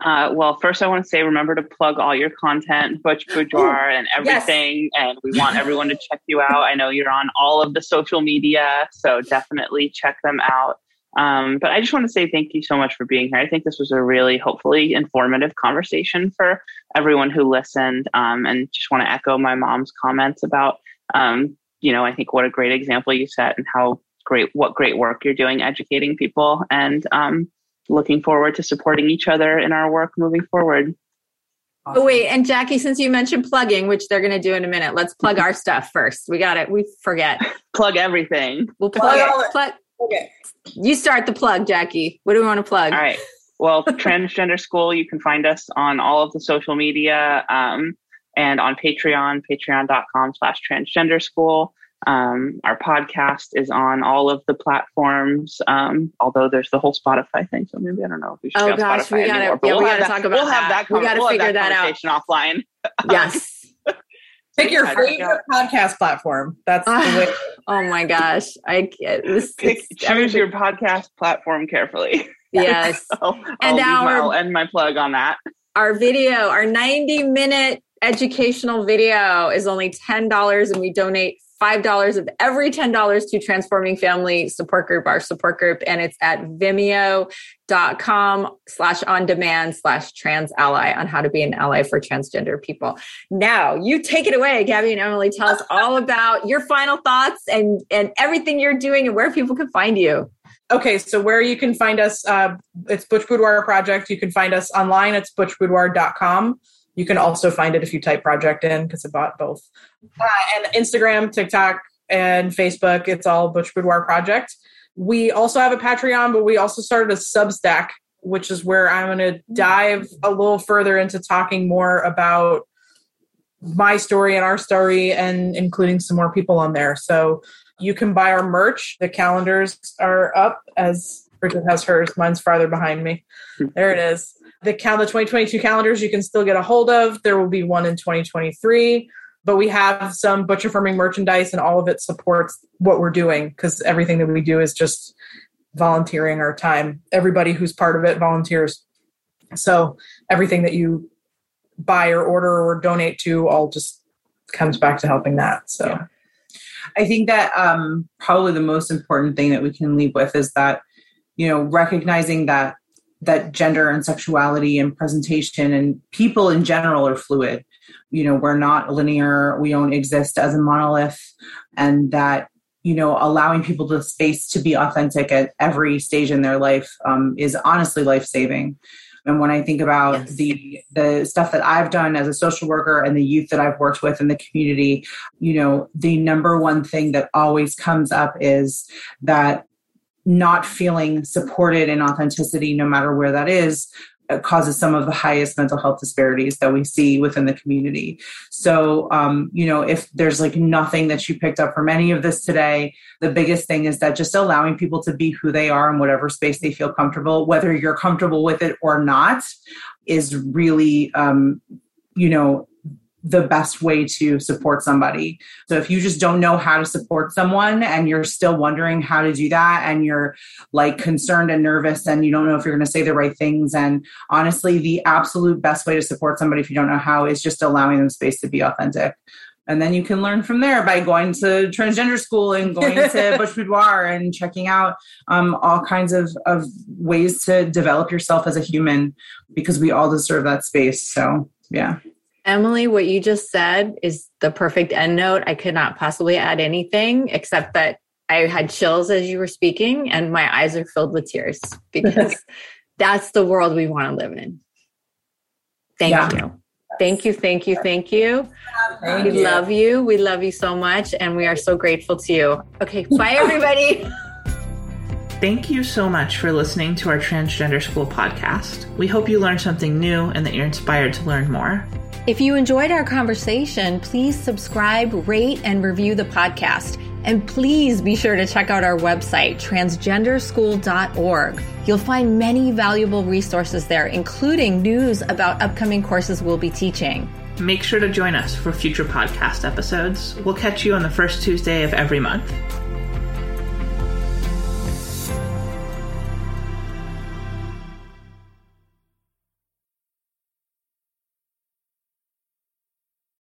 Uh, well, first I want to say remember to plug all your content, Butch Boudoir, and yes. everything. And we want everyone to check you out. I know you're on all of the social media, so definitely check them out. Um, but I just want to say thank you so much for being here. I think this was a really, hopefully, informative conversation for everyone who listened. Um, and just want to echo my mom's comments about, um, you know, I think what a great example you set and how great, what great work you're doing educating people. And um, looking forward to supporting each other in our work moving forward. oh wait and jackie since you mentioned plugging which they're going to do in a minute let's plug our stuff first we got it we forget Plug everything. we'll plug, Plug all it. it. plug Okay. you start the plug jackie what do we want to plug All right. Well, Transgender School, you can find us on all of the social media. Um, and on Patreon, patreon.com slash transgender school. Um, our podcast is on all of the platforms, um, although there's the whole Spotify thing. So maybe I don't know if we should. Oh gosh, Spotify we gotta, anymore, yeah, we we'll gotta have talk that, about we'll that. have that. we gotta we'll figure that, that out. offline. Yes. Pick your favorite podcast platform. That's the way. oh my gosh, I get this. Pick, choose everything- your podcast platform carefully. yes. I'll, And I'll, leave my- our- I'll end my plug on that. our video, our 90 minute educational video is only $10 and we donate $5 of every $10 to Transforming Family Support Group, our support group. And it's at vimeo.com slash on demand slash trans ally on how to be an ally for transgender people. Now you take it away, Gabby and Emily. Tell us all about your final thoughts and, and everything you're doing and where people can find you. Okay, so where you can find us, uh, it's Butch Boudoir Project. You can find us online. It's butchboudoir.com. You can also find it if you type project in because I bought both. Uh, and Instagram, TikTok, and Facebook, it's all Butch Boudoir Project. We also have a Patreon, but we also started a Substack, which is where I'm going to dive a little further into talking more about my story and our story and including some more people on there. So you can buy our merch. The calendars are up as Bridget has hers. Mine's farther behind me. There it is. The cal the 2022 calendars you can still get a hold of. There will be one in 2023. But we have some butcher farming merchandise and all of it supports what we're doing because everything that we do is just volunteering our time. Everybody who's part of it volunteers. So everything that you buy or order or donate to all just comes back to helping that. So Yeah. I think that um, probably the most important thing that we can leave with is that you know recognizing that that gender and sexuality and presentation and people in general are fluid. You know, we're not linear. We don't exist as a monolith, and that you know allowing people the space to be authentic at every stage in their life um, is honestly life saving. And when I think about Yes. the the stuff that I've done as a social worker and the youth that I've worked with in the community, you know, the number one thing that always comes up is that not feeling supported in authenticity, no matter where that is, uh, causes some of the highest mental health disparities that we see within the community. So, um, you know, if there's like nothing that you picked up from any of this today, the biggest thing is that just allowing people to be who they are in whatever space they feel comfortable, whether you're comfortable with it or not, is really, um, you know, the best way to support somebody. So if you just don't know how to support someone and you're still wondering how to do that and you're like concerned and nervous and you don't know if you're going to say the right things and honestly the absolute best way to support somebody if you don't know how is just allowing them space to be authentic. And then you can learn from there by going to transgender school and going to Butch Boudoir and checking out um, all kinds of, of ways to develop yourself as a human because we all deserve that space. So, yeah. Emily, what you just said is the perfect end note. I could not possibly add anything except that I had chills as you were speaking and my eyes are filled with tears because that's the world we want to live in. Thank Yeah. you. Thank you, thank you, thank you. Thank we you. love you. We love you so much and we are so grateful to you. Okay, bye everybody. Thank you so much for listening to our Transgender School podcast. We hope you learned something new and that you're inspired to learn more. If you enjoyed our conversation, please subscribe, rate, and review the podcast. And please be sure to check out our website, transgenderschool.org. You'll find many valuable resources there, including news about upcoming courses we'll be teaching. Make sure to join us for future podcast episodes. We'll catch you on the first Tuesday of every month.